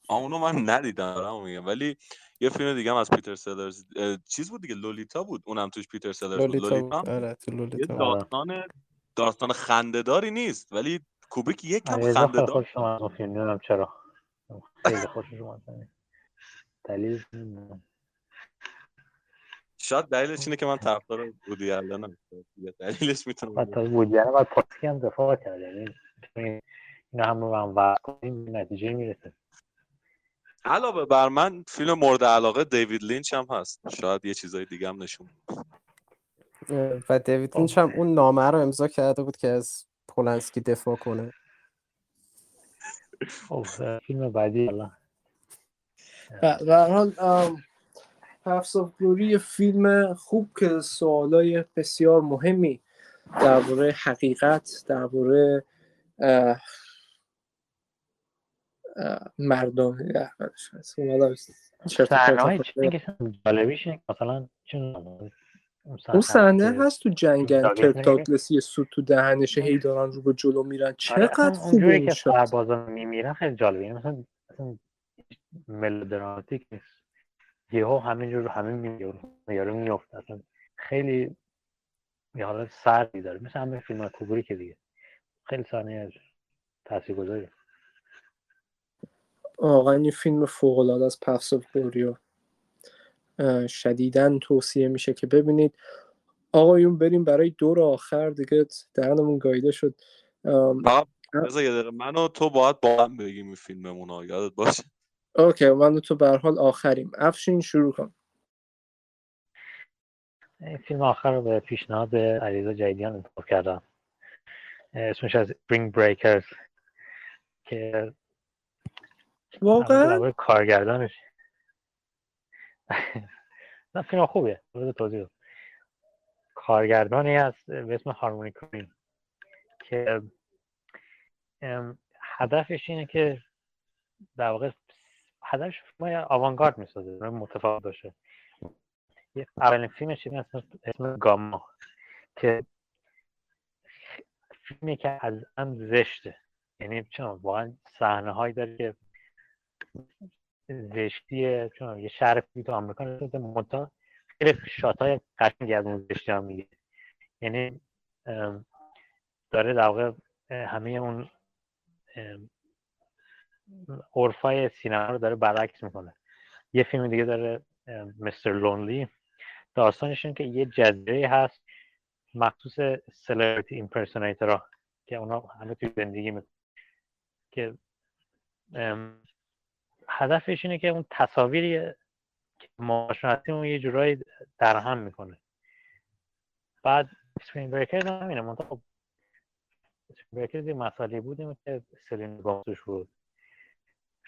اونو من ندیدم میگم. ولی یه فیلم دیگه هم از پیتر سلرز چیز بود دیگه لولیتا بود؟ اونم توش پیتر سلرز بود. لولیتا آره تو لولیتا داستان داستان خندهداری نیست. ولی کوبیک یک کم خنده دار نمی‌دونم چرا. خیلی خوشش اومد. دلیل شاید دلیلش اینه که من طرفدار بودی الانم دلیلش می‌تونه حتی بودی الان بعد پاسکی هم دفاع کرد یعنی اینا هم رو هم وقت کنیم نتیجه می‌رسه. علاوه بر من فیلم مورد علاقه دیوید لینچ هم هست. شاید یه چیزای دیگه هم نشون و دیوید لینچ هم اون نامه رو امضا کرده بود که از پولنسکی دفاع کنه. خب فیلم بعدی الان و حال هفت گلوری فیلم خوب که سوالای بسیار مهمی درباره حقیقت درباره مردم جالبیش مثلا اون صحنه هست تو جنگن کرک داگلس یه سوت تو دهنش هی دارن رو به جلو میرن. چقدر خوبه که سربازا میمیرن خیلی جالبه. یعنی مثلا ملودراماتیک نیست. یهو همینجور همین میاره میفته اصلا خیلی یه حالت سردی داره. مثل همه فیلم کوبری که دیگه. خیلی صحنه تاثیرگذاری. آقا این فیلم فوق العاده از پفس اف گلوریا شدیدن توصیه میشه که ببینید. آقایون بریم برای دور آخر. دیگه درنمون گایده شد. دقیقه. من و تو باید با هم بگیم این فیلممون یادت باشه. اوکی من تو به حال آخریم. افشین شروع کن. این فیلم آخر رو به پیشنهاد علیرضا جیدیان انتخاب کردم. اسمش از Spring Breakers که واقعا؟ کارگردانش. (laughs) نه فیلم خوبیه. بذار توضیح. کارگردانی هست به اسم هارمونی کوین که ام، هدفش اینه که در واقع هدفش فیلم آوانگارد می‌سازه متفاوت باشه. یه اولین فیلمش اسم, اسم گاما که فیلمی که از هم زشته. یعنی چون واقعا صحنه هایی داره که زشتیه چون یه شهر تو آمریکا نشون میده منتها خیلی شات های قشنگی از اون زشتی ها میگه یعنی داره در واقع همه اون عرفای سینما رو داره برعکس می‌کنه. یه فیلم دیگه داره Mister Lonely داستانش اینه که یه جزیره هست مخصوص celebrity impersonator ها که اونا همه توی زندگی که هدفش اینه که اون تصاویری که ما شناسیم اون یه جورایی در هم می‌کنه. بعد Spring Breakers هم همینه منتها خب Spring Breakers یه مسئله بود اینه که سلینا گومز توش بود.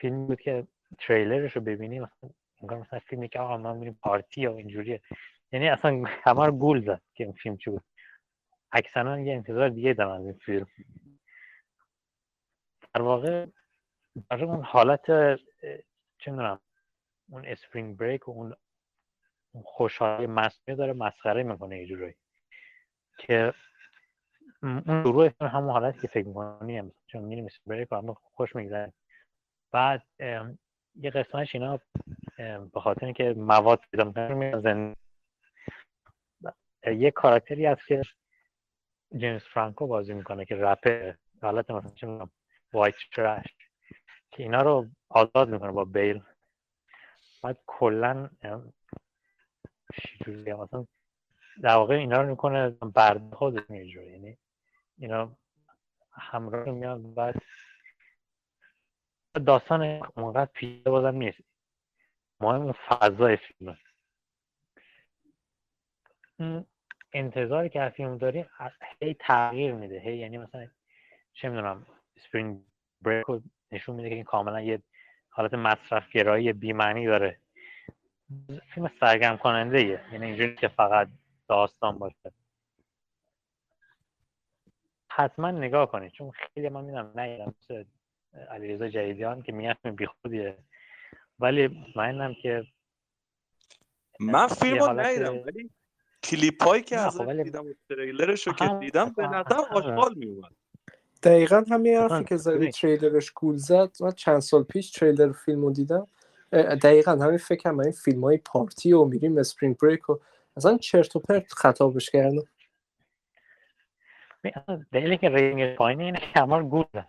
فیلم بود که تریلرش رو ببینی مثلا مثلا فیلمی که آقا ما میریم پارتی و اینجوریه. یعنی اصلا همه رو گول زد که این فیلم چی بود. اکثرا یه انتظار دیگه دارم از این فیلم. در واقع در اون حالت چه می‌دونم اون spring break و اون خوشحالی مصنوعی داره مسخره می‌کنه یه جورایی. که اون شروع همون حالتی که فکر می‌کنی چون میریم spring break و همه خوش میگذره. بعد یه قسمتش اینا به خاطر اینکه مواد پیدا می‌کنن یه کاراکتری هست که جیمز فرانکو بازی می‌کنه که رپه حالت مثلا وایت ترش که اینا رو آزاد می‌کنه با بیل. بعد کلا چجوری مثلا در واقع اینا رو می‌کنه برد خودش یعنی اینا همراه میان بعد داستان اونقدر پیچیده بازم نیست. مهم اون فضای فیلمه اون انتظاری که از فیلم داریم هی تغییر میده. هی یعنی مثلا چه می‌دونم سپرینگ بریک رو نشون میده که این کاملا یه حالت مصرف گرایی بیمعنی داره. فیلم سرگرم کننده ایه یعنی اینجوری که فقط داستان باشه. حتما نگاه کنید. چون خیلی من می‌دونم مثل علیرضا جدیدیان که میگن بیخودیه. ولی مطمئنم که من فیلم رو ندیدم ولی کلیپ هایی که از خب ولی- دیدم و تریلرش رو که هم- دیدم به هم- نظر هم- آشغال میومد دقیقا همین حرفی که زدی. تریلرش گول زد. من چند سال پیش تریلر فیلم رو دیدم دقیقا همین فکرم این فیلم های پارتی و میریم spring break و اصلا چرت و پرت خطابش کردم. دلیلی که rating پایینه اینه که همه رو گول زد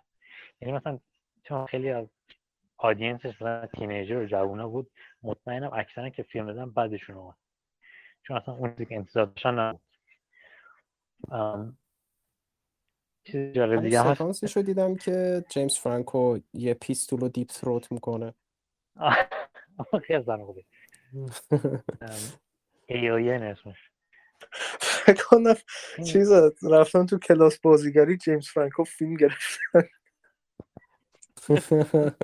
یعنی مثلا چون خیلی از audience ش مثلا teenager و جوونا بود مطمئنم اکثرا که فیلم بدن بعدشون اومد. چون اصلا اون که انتظار داشتن نبود. چیز جالب دیگه هست. رو دیدم که جیمز فرانکو یه pistol رو deep throat می‌کنه. خیلی زن خوبه. ایلین اسمش. فکر کنم چیز رفتن تو کلاس بازیگری جیمز فرانکو فیلم گرفت (laughs)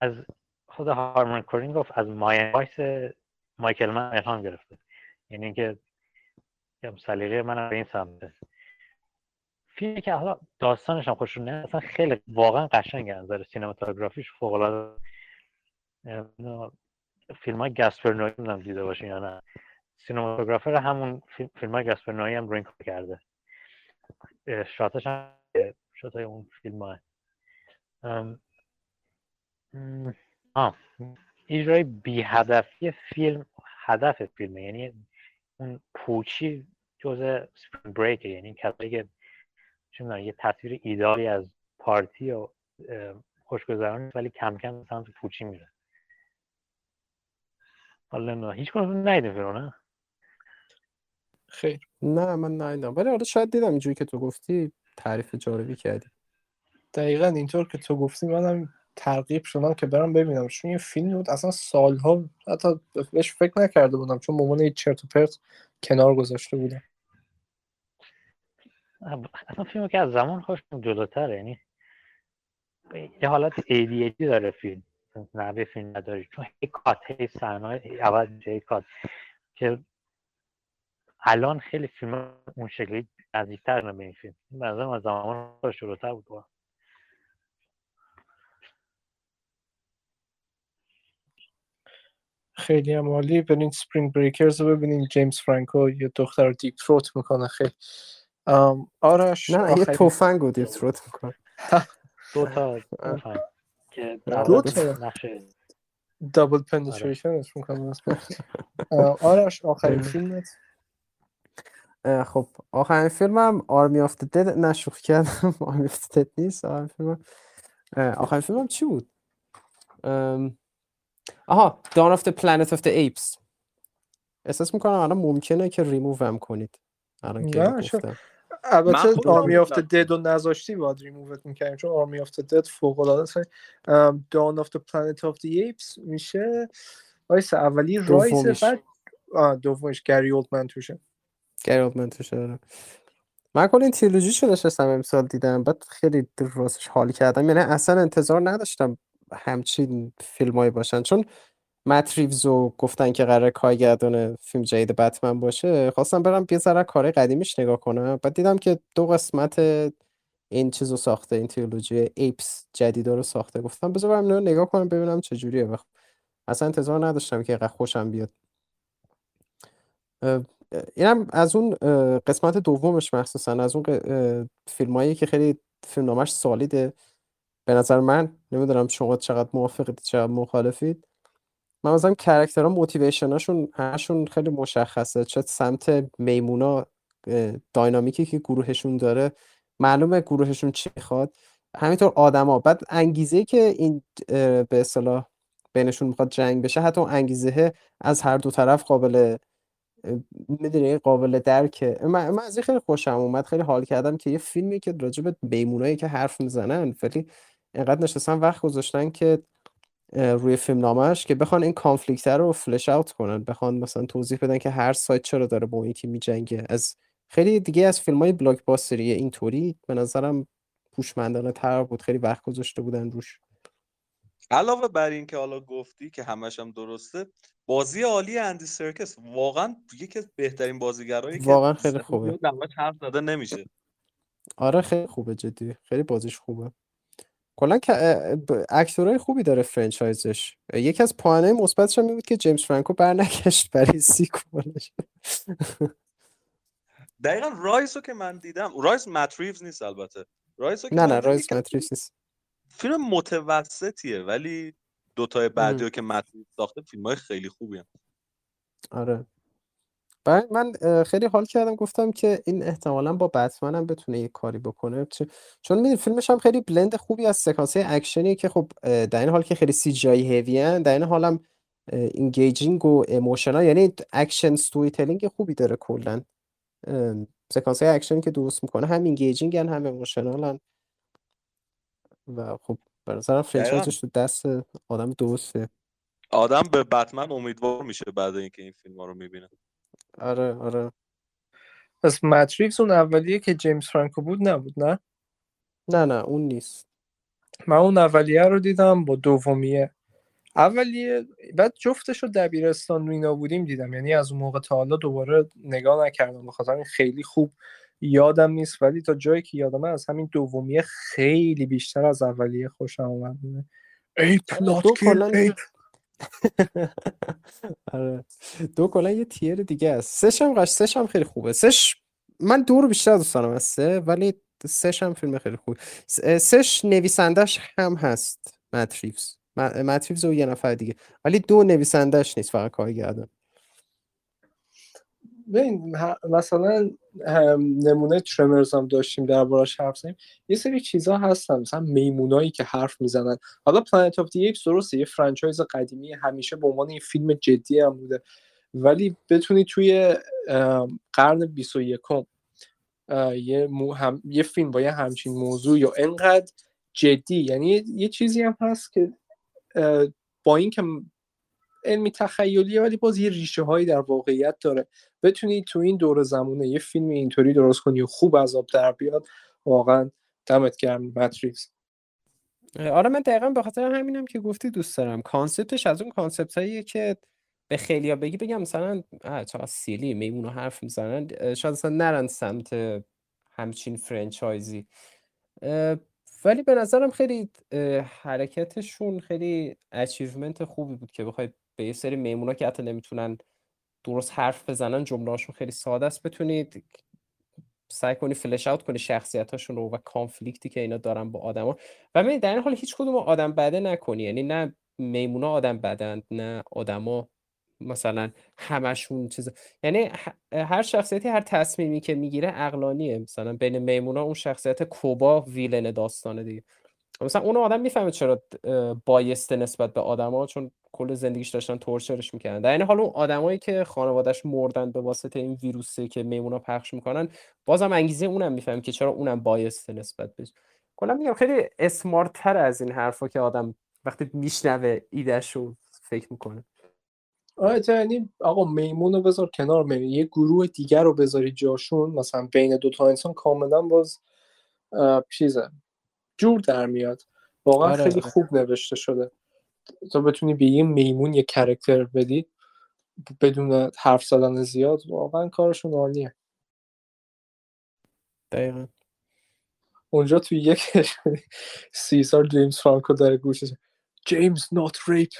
از خود هارمونی کورین گفت از Miami Vice مایکل من الهام گرفته. یعنی اینکه سلیقه من به این سمته فیلمی که حالا داستانش هم خوشون نه اصلا خیلی واقعا قشنگ از نظر سینماتوگرافیش فوق العاده فیلم های گسپر نوی نمی‌دونم دیده باشین یا نه. سینماتوگرافر همون فیلم, فیلم های گسپر نوی هم رو این کار کرده. شاتش هم های اون فیلم های. آه. اجرای بی هدفی فیلم هدف فیلمه. یعنی اون پوچی جز سپرینگ بریک یعنی کسایی که می‌دونم، یه تصویر ایدالی از پارتی و اه، خوشگذرانی ولی کم کم سمت پوچی میره. حالا نه هیچ کنم ندیدیم فیلم نه؟ خیر. نه من ندیدم. ولی حالا شاید دیدم اینجوری که تو گفتی. تعریف جالبی کردی. دقیقا اینطور که تو گفتی منم ترغیب شدم که برم ببینم. چون این فیلم بود اصلا سالها حتی بهش فکر نکرده بودم چون مامان یه چرت و پرت کنار گذاشته بودم. اصلا فیلم که از زمان خوش جلوتره یعنی یه حالت ADHD داره فیلم. نحوه فیلم نداری. چون هی کات هی صحنه عوض میشه هی کات که الان خیلی فیلم اون شکلی نزدیکتر به این فیلم نظرم از زمان جلوتر بود با. خیلی هم عالی. برین Spring Breakers رو ببینین جیمز فرانکو یه دختر رو deep throat می‌کنه. خیلی. ام، آرش نه یه آخرین- تفنگ رو deep throat می‌کنه. دو تا (laughs) تفنگ که دو تا؟ double penetration ش می‌کنه آرش آخرین. فیلمت؟ خب آخرین فیلمم Army of the Dead. نه شوخی کردم. (laughs) Army of Dead نیست. آخرین فیلمم آخرین فیلمم چی بود؟ ام، آها Dawn of the Planet of the Apes. احساس می‌کنم الان ممکنه که ریموو هم کنید. الان که البته Army of. Dead رو نذاشتی باید ریمووت می‌کردیم. چون Army of Dead فوق العاده است Dawn of the Planet of the Apes میشه. وایس اولی Rise. بعد آه دومیش. گری اولدمن توشه. گری اولدمن توشه داره من کل این تریلوژیشو نشستم امسال دیدم بعد خیلی راستش حال کردم. یعنی اصلا انتظار نداشتم همچین فیلمایی باشن. چون مت گفتن که قرار کارگردان فیلم جدید بتمن باشه خواستم برم یه ذره کار قدیمیش نگاه کنم. بعد دیدم که دو قسمت این چیزو ساخته این تریلوژی ایپس جدیدا رو ساخته. گفتم بذار برم نگاه کنم ببینم چجوریه و اصلا انتظار نداشتم که خوشم بیاد. اینم از اون قسمت دومش مخصوصا از اون فیلمایی که خیلی فیلمنامش سالیده. به نظر من نمی‌دونم شما چقدر موافقید چقدر مخالفید. من مثلا کرکترها موتیویشناشون همشون خیلی مشخصه. چه سمت میمونا داینامیکی که گروهشون داره. معلومه گروهشون چی می‌خواد. همینطور آدما بعد انگیزه که این به اصطلاح بینشون می‌خواد جنگ بشه حتی انگیزه از هر دو طرف قابل می‌دونی قابل درکه. من, من از این خیلی خوشم اومد خیلی حال کردم که یه فیلمی که راجع به که حرف می‌زنن ولی اینقدر نشستن وقت گذاشتن که روی فیلم نامش که بخوان این کانفلیکت رو فلش اوت کنن بخوان مثلا توضیح بدن که هر سایت چرا داره با اون یکی میجنگه. از خیلی دیگه از فیلم های بلاک باستری اینطوری به نظرم هوشمندانه تر بود. خیلی وقت گذاشته بودن روش. علاوه بر این که حالا گفتی که همش هم درسته بازی عالی اندی سرکس واقعا یکی از بهترین بازیگرایی که واقعا خیلی خوبه. حرف زده نمیشه. آره خیلی خوبه جدی. خیلی بازیش خوبه. کلا actor ای خوبی داره franchise ش یکی از پوئنای مثبتش هم بود که جیمز فرانکو برنگشت برای sequel ش دقیقا Rise رو که من دیدم Rise مت ریوز نیست البته. Rise رو که نه نه Rise یکم مت ریوز نیست. فیلم متوسطیه ولی دوتای بعدی رو که مت ریوز ساخته فیلم های خیلی خوبی هم. آره. بعد من خیلی حال کردم گفتم که این احتمالا با بتمن هم بتونه یه کاری بکنه. چون- می‌دونی فیلمش هم خیلی blend خوبی از سکانس اکشنی که خب در این حال که خیلی سی جی هیوی ان در این حال هم engaging و emotional یعنی action storytelling خوبی داره کلا. سکانس های اکشنی که درست می‌کنه هم engaging هم emotional و خب به نظرم franchise ش تو دست آدم درسته. آدم به بتمن امیدوار میشه بعد اینکه این فیلم ها رو می‌بینه. آره آره. پس مت ریوز اون اولیه که جیمز فرانکو بود نبود نه؟ نه نه اون نیست. من اون اولیه رو دیدم با دومیه. اولیه بعد جفتش رو دبیرستان و اینا بودیم دیدم. یعنی از اون موقع تا حالا دوباره نگاه نکردم. بخاطر این خیلی خوب یادم نیست ولی تا جایی که یادمه از همین دومیه خیلی بیشتر از اولیه خوشم اومد. ای آره، دو کلا یه- (laughs) آره. دو کلا یه tier دیگه است. سش هم قش سش هم خیلی خوبه. سش من دو رو بیشتر دوست دارم از سه ولی سش هم فیلم خیلی خوب. سش نویسندش هم هست. مت ریوز م- مت ریوز و یه نفر دیگه. ولی دو نویسندش نیست فقط کارگردان. ببین مثلا نمونه Tremors هم داشتیم دربارش حرف زدیم. یه سری چیزا هستن مثلا میمونایی که حرف می‌زنن. حالا Planet of the Apes درسته یه franchise قدیمی همیشه به عنوان یه فیلم جدی هم بوده. ولی بتونی توی قرن 21 یه, هم... یه فیلم با یه همچین موضوع یا انقدر جدی یعنی یه چیزی هم هست که با اینکه علمی تخیلیه ولی باز یه ریشه هایی در واقعیت داره. بتونی تو این دور زمونه یه فیلم اینطوری درست کنی و خوب از آب در بیاد واقعا دمت گرم مت ریوز آره من دقیقا به خاطر همینم که گفتی دوست دارم. concept ش از اون concept هاییه که به خیلیا بگی بگم مثلا چقدر silly میمون حرف می‌زنن. شاید مثلا نرن سمت همچین franchise ی. ولی به نظرم خیلی حرکتشون خیلی achievement خوبی بود که بخواید به یه سری میمونا که حتی نمی‌تونن درست حرف بزنن جملهاشون خیلی ساده است. بتونید سعی کنی flesh out کنی شخصیتاشون رو و conflict ی که اینا دارن با آدما. و می در این حال هیچ کدوم آدم بده نکنی. یعنی نه میمونا آدم بدند نه آدما مثلا همشون چیز. یعنی هر شخصیتی هر تصمیمی که می‌گیره عقلانیه مثلا بین میمونا اون شخصیت کوبا villain داستانه دیگه. مثلا اون آدم می‌فهمه چرا بایسته نسبت به آدما چون کل زندگیش داشتن تورچرش می‌کردن. در این حال اون آدمایی که خانوادهش مردن به واسطه این ویروسه که میمونا پخش می‌کنن بازم انگیزه اونم میفهم که چرا اونم بایسته نسبت بهش. کلا میگم خیلی اسمارت تر از این حرفا که آدم وقتی میشنوه ایدهش رو فکر می‌کنه. آره یعنی آقا میمون رو بذار کنار میمون یه گروه دیگر رو بذاری جاشون. مثلا بین دو تا انسان کاملا باز چیزه. جور در میاد. واقعا آره، خیلی آره. خوب نوشته شده. تا بتونی به یه میمون یه کرکتر بدی بدون حرف زدن زیاد واقعا کارشون عالیه. دقیقا. اونجا توی یک (laughs) سال جیمز فرانکو داره گوشش جیمز نات ریپ.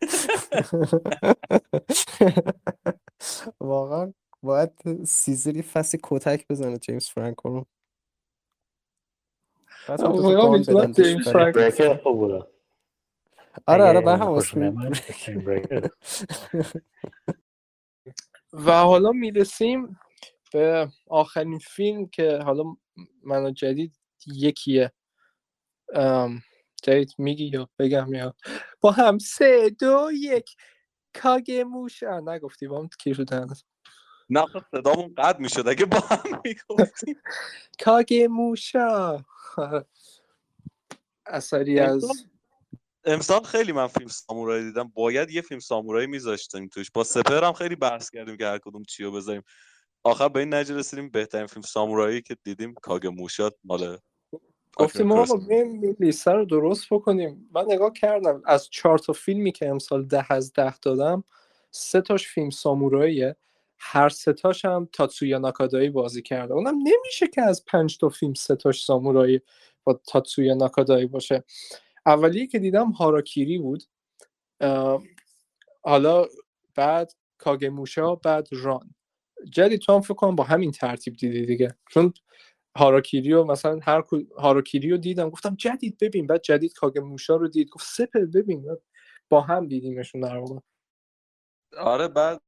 (laughs) واقعا باید سیزری فصل کتک بزنه جیمز فرانکو رو. آره آره به هم و حالا می‌رسیم به آخرین فیلم که حالا من جدید یکیه. جدید میگی یا بگم یا؟ با هم سه دو یک. کاگه موشا. نگفتی با هم کی شده خب صدامون قد می‌شد. اگه با هم می‌گفتیم. کاگه موشا. اثری از امسال خیلی من فیلم سامورایی دیدم. باید یه فیلم سامورایی میذاشتیم توش. با سپر هم خیلی بحث کردیم که هر کدوم چی رو بذاریم. آخر به این نجی رسیدیم. بهترین فیلم سامورایی که دیدیم کاگه موشات مال گفتیم ما این لیسته رو درست بکنیم. من نگاه کردم. از چهار تا فیلمی که امسال ده از ده دادم سه تاش فیلم ساموراییه. هر سه تاش هم تاتسویا ناکادایی بازی کرده. اونم نمیشه که از پنج تا فیلم سه تاش سامورایی با تاتسویا ناکادایی باشه. اولی که دیدم هاراکیری بود. حالا بعد کاگموشا بعد ران. جدی تو هم فکر کنم با همین ترتیب دیدی دیگه. چون هاراکیری رو مثلا هر هاراکیری رو دیدم گفتم جدید ببین. بعد جدید کاگموشا رو دید. گفت سپر ببین. با هم دیدیمشون در واقع. آره بعد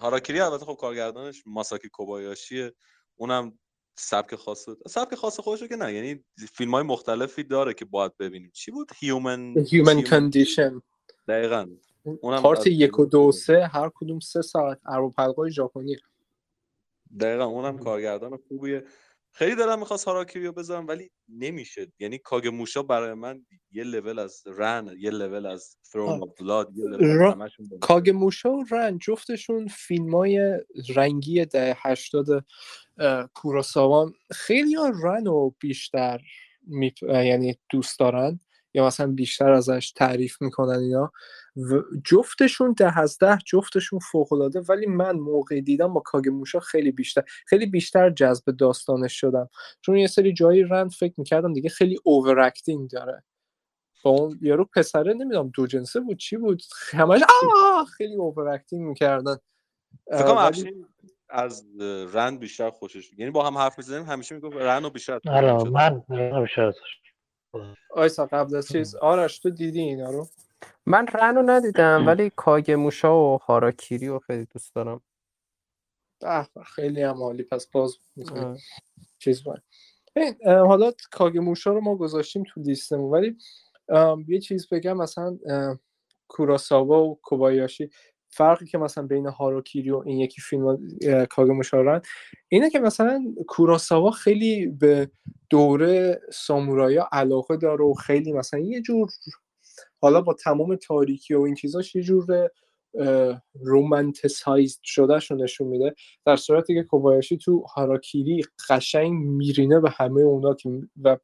هاراکیری البته خب کارگردانش ماساکی کوبایاشیه. اونم سبک خاص سبک خاص خودشو که نه یعنی فیلم های مختلفی داره که باید ببینیم. چی بود؟ Human Human Condition دقیقا. اونم part یک و دو سه هر کدوم سه ساعت. ارباب حلقای ژاپنی دقیقا اونم کارگردان خوبیه. خیلی دلم می‌خواست هاراکیریو بذارم ولی نمیشه. یعنی کاگه موشا برای من یه لول از رن یه لول از تhrone of blood یه لول موشا و رن جفتشون فیلم های رنگی ده هشتاد کوراساوان. خیلی ها رن رو بیشتر یعنی دوست دارن. یا مثلا بیشتر ازش تعریف می‌کنن اینا. جفتشون ده از ده جفتشون فوق العاده ولی من موقع دیدم با کاگموشا خیلی بیشتر خیلی بیشتر جذب داستانش شدم. چون یه سری جایی رن فکر می‌کردم دیگه خیلی overacting داره. با اون یارو پسره نمی‌دونم دو جنسه بود چی بود؟ همش خیلی overacting می‌کردن ولی... از رن بیشتر خوشش یعنی با هم حرف می‌زنیم همیشه می‌گفت رن بیشتر آره من بیشتر آیسا قبل از چیز؟ آرش تو دیدی اینا رو؟ من رن رو ندیدم ولی کاگه موشا و هاراکیری رو خیلی دوست دارم. خیلی هم عالی. پس باز چیز باید حالا کاگه موشا رو ما گذاشتیم تو لیستمون ولی یه چیز بگم مثلا کوراساوا و کوبایاشی. فرقی که مثلا بین هاراکیری و این یکی فیلم کاگ مشارن اینه که مثلا کوراساوا خیلی به دوره سامورایا علاقه داره و خیلی مثلا یه جور حالا با تمام تاریکی و این چیزاش یه جور رومانتسایز شدهش رو نشون میده در صورتی که کوبایاشی تو هاراکیری قشنگ میرینه به همه اونا که و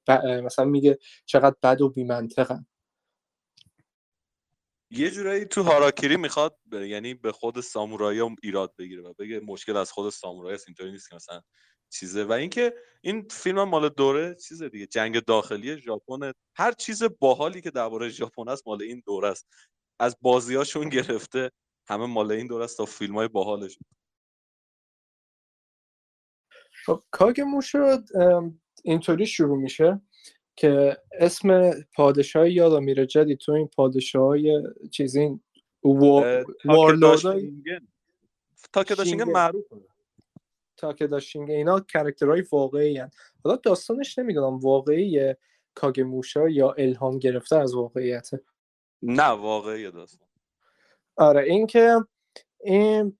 مثلا میگه چقدر بد و بیمنطقن. یه جورایی تو هاراکیری می‌خواد یعنی به خود سامورایی هم ایراد بگیره و بگه مشکل از خود سامورایی است اینطوری نیست که مثلا چیزه. و اینکه این فیلم مال دوره چیز دیگه. جنگ داخلی ژاپن. هر چیز باحالی که درباره ژاپن است مال این دوره است. از بازیاشون گرفته همه مال این دوره است تا فیلم های باحالش. خب شد. اینطوری شروع میشه. که اسم پادشاه یادم میره جدی تو این پادشاه های چیزی وارلوردای تاکداشینگه معروفه تاکداشینگه اینا کرکترهای واقعی هن. حالا داستانش نمی‌دونم واقعی کاگموشا یا الهام گرفته از واقعیته. نه واقعی داستان. آره این که این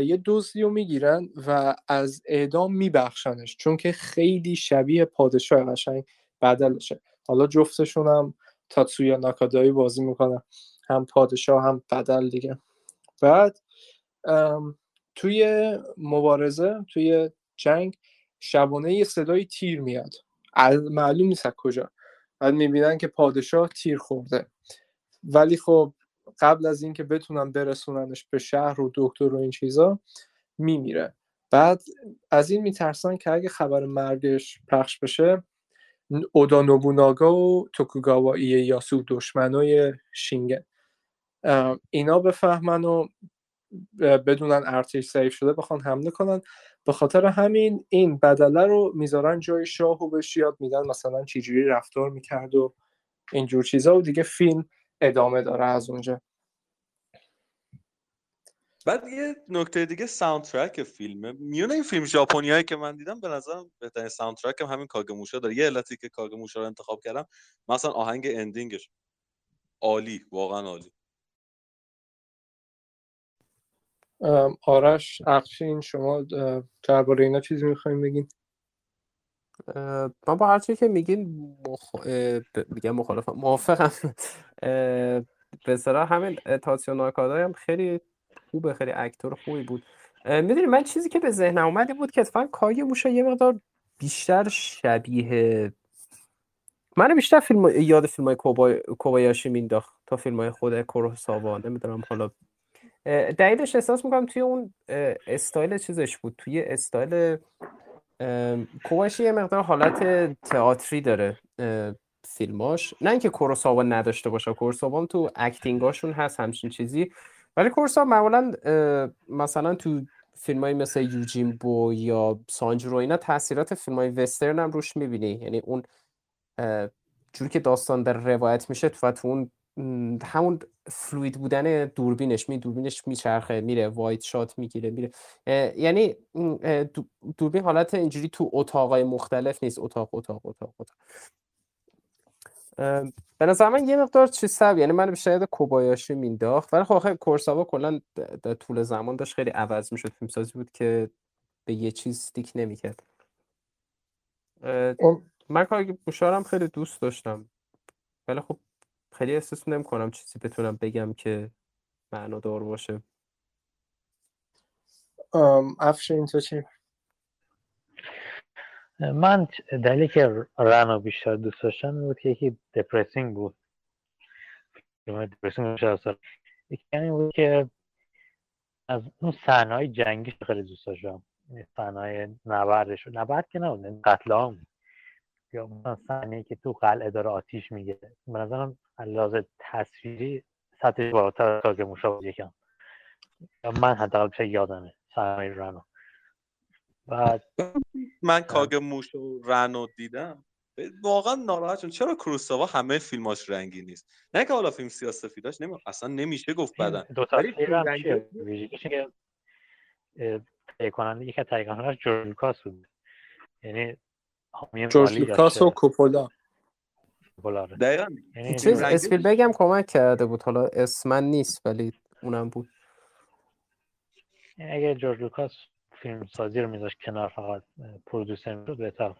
یه دزدی رو می‌گیرن و از اعدام میبخشنش چون که خیلی شبیه پادشاه قشنگ. بدلشه حالا جفتشون هم تاتسویا ناکادایی بازی می‌کنن هم پادشاه هم بدل دیگه. بعد توی مبارزه توی جنگ شبانه یه صدای تیر میاد. معلوم نیست کجا. بعد می‌بینن که پادشاه تیر خورده. ولی خب قبل از اینکه بتونن برسوننش به شهر و دکتر و این چیزا میمیره. بعد از این میترسن که اگه خبر مرگش پخش بشه اودا نوبوناگا و توکوگاوا یاسو دشمنای شینگن. اینا بفهمن و بدونن ارتش ضعیف شده بخوان حمله کنن. به خاطر همین این بدله رو می‌ذارن جای شاه و بهش یاد میدن. مثلا چجوری رفتار می‌کرد و اینجور چیزا و دیگه فیلم ادامه داره از اونجا. بعد یه نکته دیگه soundtrack فیلمه. میونه این فیلم ژاپنیایی که من دیدم به نظرم بهترین soundtrack هم همین کاگه موشا داره. یه علتی که کاگه موشا رو انتخاب کردم مثلا آهنگ ending ش عالی واقعا عالی. آرش اقشین شما درباره اینا چیزی می‌خوایم بگین؟ من با هر چی که میگین مخ... میگم مخالفم. موافقم. به همین تاتسیو ناکادای هم خیلی خوبه خیلی اکتور خوبی بود. می‌دونی من چیزی که به ذهنم اومده بود که اتفاقا کاگی موشا یه مقدار بیشتر شبیه من بیشتر فیلم یاد فیلم های کوبایاشی مینداخت تا فیلم های خود کوروساوا نمی‌دونم حالا. دلیلش احساس می‌کنم توی اون استایل چیزش بود. توی استایل کوبایاشی یه مقدار حالت تئاتری داره فیلماش. نه اینکه کوروساوا نداشته باشه کوروساوا تو اکتینگاشون هست همچین چیزی. ولی کورسا معمولا مثلا تو فیلم های مثل یوجین بو یا سانجرو اینا تاثیرات فیلم های وسترن هم روش می‌بینی. یعنی اون جوری که داستان در روایت میشه تو اون همون fluid بودن دوربینش می دوربینش میچرخه میره wide shot می‌گیره میره. یعنی دوربین حالت اینجوری تو اتاقای مختلف نیست. اتاق اتاق اتاق اتاق. به نظر من یه مقدار چیز سب یعنی من شاید کوبایاشی مینداخت. ولی خب آخه کوروساوا کلا در طول زمان داشت خیلی عوض می‌شد. فیلمسازی بود که به یه چیز stick نمی‌کرد. من کار بوشارم خیلی دوست داشتم. ولی خب خیلی احساس نمی کنم چیزی بتونم بگم که دار باشه. افشین تو چی؟ من دلیلی که رنو بیشتر دوست داشتم بود که یکی دپرسینگ بود. دپرسینگ بیشتر یکی این بود که از اون صحنه جنگی خیلی دوست داشتم. صحنه های نبردش. نبرد که نبود یعنی قتل هم یا مثلا صحنه که تو قلعه داره آتیش میگه. به نظرم لحاظ تصویری سطح بالاتر از تاگ موشا بود یکم. من حداقل بیشتر یادمه صحنه رنو بعد من کاگ موش و رنو دیدم. واقعا ناراحت چرا کروساوا همه فیلماش رنگی نیست؟ نه که حالا فیلم سیاسفیداش نمی... اصلا نمیشه گفت بدن. دو تا تهیه کننده یکی از تهیه کننده جورج لوکاس بود. یعنی جورج لوکاس و کوپولا. دقیقا. یعنی چیز اسپیلبرگ هم کمک کرده بود. حالا اسماً نیست ولی اونم بود. اگه جورج لوکاس فیلم سازی رو میذاشت کنار فقط producer می‌شد بهتر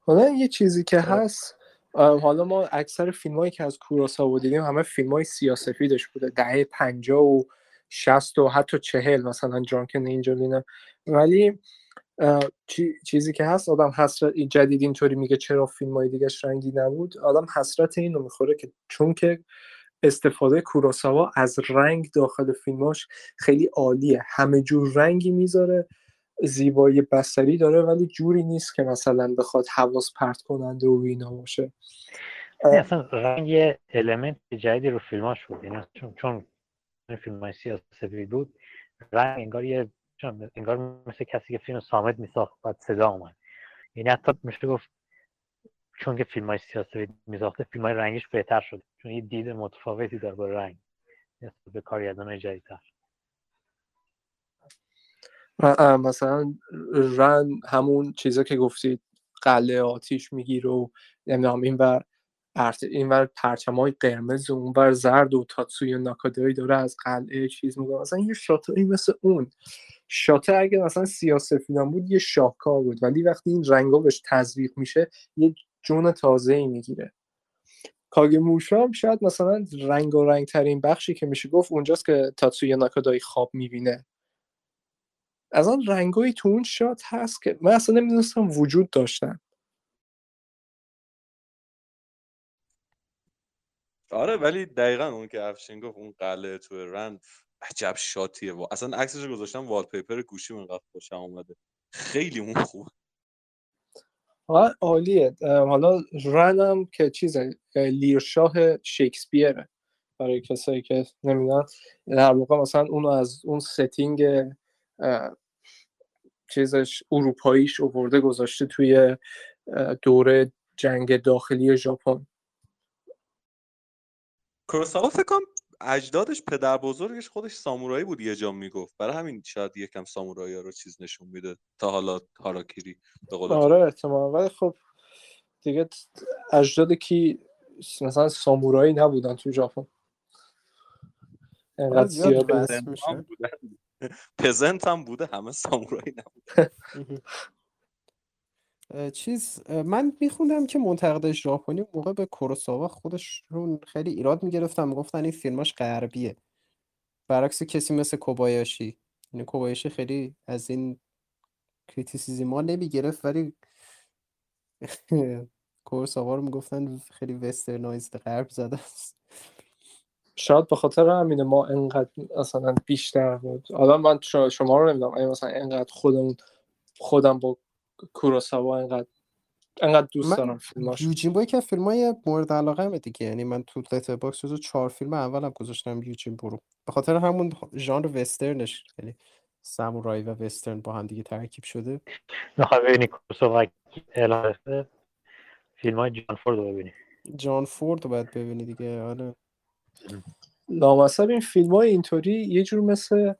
حالا یه چیزی که هست حالا ما اکثر فیلم که از کوروساوا دیدیم همه فیلم های سیاسفیدش بوده. دهه پنجاه و شست و حتی چهل مثلا جانکن اینجولینا ولی چیزی که هست آدم حسرت جدید اینطوری میگه چرا فیلم های دیگهش رنگی نبود؟ آدم حسرت اینو می‌خوره که چون که استفاده کوروساوا از رنگ داخل فیلماش خیلی عالیه. همه جور رنگی می‌ذاره زیبایی بسری داره ولی جوری نیست که مثلا بخواد حواس پرت کننده و اینا باشه. اصلا رنگ یه المنت جدیدی رو فیلماش بود. یعنی چون چون فیلم های سیاسی بود رنگ انگار یه انگار مثل کسی که فیلم سامت میساخت بعد صدا اومد. یعنی حتی میشه گفت چون که فیلم های سیاسی میساخته فیلم های رنگیش بهتر شد چون یه دید متفاوتی داره با رنگ نسبت به کارگردان جدیدتر. مثلا رن همون چیزا که گفتید قله آتیش می‌گیره و نمی‌دونم این بر این بر پرچم های قرمز و اون بر زرد و تاتسوی ناکادایی داره از قلعه چیز میگه مثلا یه شاتایی مثل اون. شاته اگه مثلا سیاسفیدان بود یه شاهکار بود. ولی وقتی این رنگا بهش تزریق میشه یه جون تازه ای می‌گیره. کاگه موشام شاید مثلا رنگ و رنگ ترین بخشی که میشه گفت اونجاست که تاتسوی ناکادایی خواب می‌بینه. از آن رنگایی تو اون شات هست که من اصلا نمی‌دونستم وجود داشتن. آره ولی دقیقا اون که افشین گفت اون قلعه تو رن عجب shot یه. و اصلا عکسش گذاشتم wallpaper گوشی من خوشم اومده. خیلی اون خوب. عالیه. حالا رنم که چیزه لیرشاه شکسپیره برای کسایی که نمی‌دونن. در واقع مثلا اونو از اون setting چیزش اروپاییش آورده گذاشته توی دوره جنگ داخلی ژاپن. کوروساوا فکر اجدادش پدر بزرگش خودش سامورایی بود یه جا می‌گفت. برای همین شاید یکم سامورایی رو چیز نشون میده تا حالا هاراکیری به قول آره احتمال ولی خب دیگه اجداد کی مثلا سامورایی نبودن تو ژاپن. انقدر زیاد میشه. پزنت هم بوده همه سامورایی نبوده (laughs) چیز من میخوندم که منتقد ژاپنی موقع به کوروساوا خودشون خیلی ایراد می‌گرفتن می‌گفتن این فیلماش غربیه. برعکس کسی مثل کوبایاشی. یعنی کوبایاشی خیلی از این کریتیسیزم ها نمی‌گرفت ولی (laughs) کوروساوا رو می‌گفتن خیلی وسترنایزد غرب زده است. شاید به خاطر همینه ما انقدر مثلا بیشتر بود. حالا من شما رو نمی‌دونم مثلا انقدر خودمون خودم با کوروساوا انقدر انقدر دوست دارم فیلماش. یوجیمبو که فیلم های مورد علاقه همه دیگه. یعنی من تو Letterboxd رو چهار فیلم اولم گذاشتم یوجیمبو رو به خاطر همون ژانر وسترنش یعنی سامورایی و وسترن با هم دیگه ترکیب شده. می‌خوای ببینی کوروساوا فیلم های جان فورد رو ببینی. جان فورد رو باید ببینی دیگه. آره. لامصب این فیلم های اینطوری یه جور مثل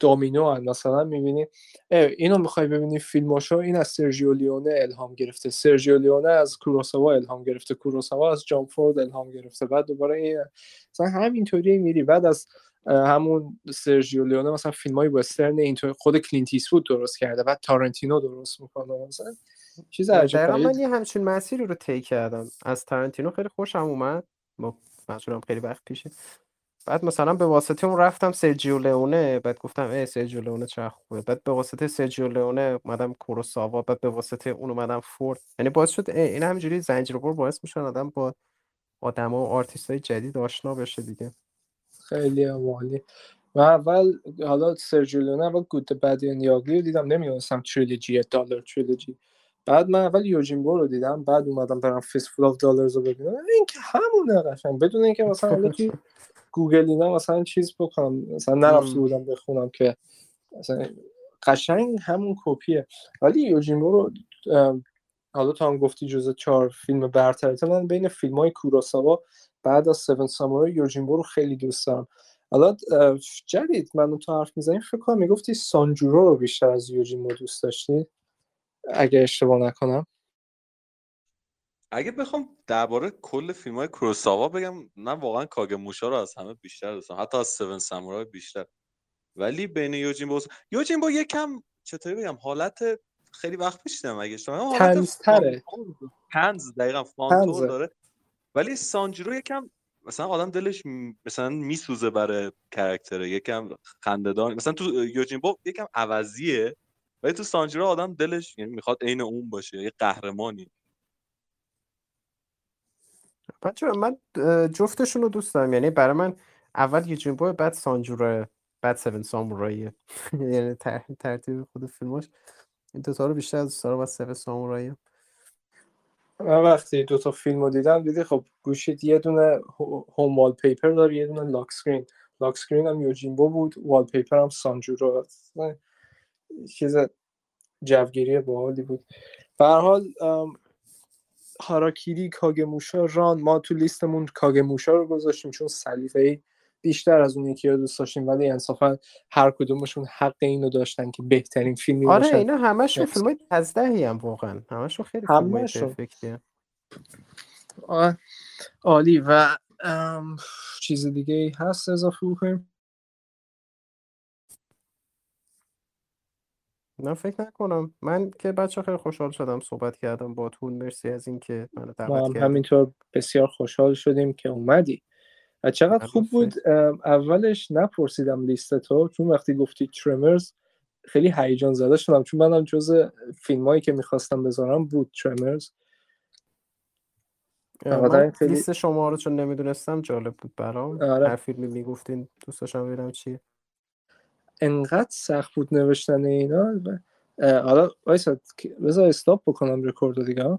دومینو ان. مثلا می‌بینی اینو می‌خوای ببینی فیلماشو این از سرژیو لیونه الهام گرفته. سرژیو لیونه از کوروساوا الهام گرفته. کوروساوا از جان فورد الهام گرفته. بعد دوباره این مثلا همینطوری میری. بعد از همون سرژیو لیونه مثلا فیلم های وسترن اینطور خود کلینت ایستوود درست کرده. بعد تارنتینو درست می‌کنه. مثلا چیز عجیبه من یه همچین مسیری رو طی کردم. از تارنتینو خیلی خوشم اومد. با منظورم خیلی وقت پیشه. بعد مثلا به واسطه اون رفتم سرجیو لئونه بعد گفتم ای سرجیو لئونه چه خوبه. بعد به واسطه سرجیو لئونه اومدم کوروساوا بعد به واسطه اون اومدم فورد. یعنی باعث شد این همینجوری زنجیره‌بر باعث میشن آدم با آدما و آرتیست های جدید آشنا بشه دیگه. خیلی عالی. و اول حالا سرجیو لئونه اول Good Bad Ugly رو دیدم نمی‌دونستم تریلوجی دلار تریلوجی بعد من اول یوجیمبو رو دیدم بعد اومدم برم Fistful of Dollars رو ببینم. این که همونه قشنگ بدون اینکه مثلا حالا (laughs) گوگل اینا مثلا چیز بکنم. مثلا نرفته بودم بخونم که مثلا قشنگ همون کپیه. ولی یوجیمبو رو حالا تو هم گفتی جزء چهار فیلم برتره من بین فیلم های کوروساوا بعد از Seven Samurai یوجیمبو رو خیلی دوست دارم. حالا جدید من تو حرف می‌زنیم. فکر کنم می‌گفتی سانجورو رو بیشتر از یوجیمبو دوست داشتی؟ اگه اشتباه نکنم. اگه بخوام درباره کل فیلم های کروساوا بگم من واقعا کاگ موشا رو از همه بیشتر دوستم حتی از سون سامورای بیشتر. ولی بین یوجین بو یوجین با یکم چطوری بگم حالت خیلی وقت پیش دیدم اگه اشتباه تنزتره. تنز دقیقا فانتور داره. ولی سانجیرو یکم مثلا آدم دلش مثلا میسوزه برای کرکتره. یکم خندهدار. مثلا تو یوجین با یکم عوضیه ولی تو سانجیرو آدم دلش یعنی می‌خواد عین اون باشه یه قهرمانی. بچه من جفتشون رو دوست دارم. یعنی برای من اول یوجین بو بعد سانجورو بعد سون سامورایی. (laughs) یعنی ترتیب خود فیلماش. این دوتا رو بیشتر از دارم از سون سامورایی. من وقتی دو تا فیلم رو دیدم. دیدی خب گوشید یه دونه هوم وال پیپر داره یه دونه لاک سکرین. لاک سکرین هم یوجینبو بود وال پیپر هم سانجورو چیز جوگیری باحالی بود. به حال هاراکیری کاگموشا ران. ما تو لیستمون کاگموشا رو گذاشتیم چون سلیقه بیشتر از اون یکی رو دوست داشتیم ولی انصافا هر کدومشون حق اینو داشتن که بهترین فیلمی آره باشن. اینا همشون فیلم های تزدهی هم واقعا. همشون خیلی فیلم عالی. و چیز دیگه ای هست اضافه بکنیم؟ نه فکر نکنم. من که بچه خیلی خوشحال شدم صحبت کردم با تون مرسی از اینکه منو دعوت کردیم همینطور بسیار خوشحال شدیم که اومدی. و چقدر خوب بود اولش نپرسیدم لیست تو. چون وقتی گفتی ترمرز خیلی هیجان زده شدم. چون منم جز فیلم هایی که می‌خواستم بذارم بود ترمرز من خیلی... لیست شما رو چون نمی‌دونستم جالب بود برام. آره. هر فیلمی می‌گفتین دوست داشتم ببینم چیه. انقدر سخت بود نوشتن اینا حالا وایسا بذار استاپ بکنم رکورد دیگه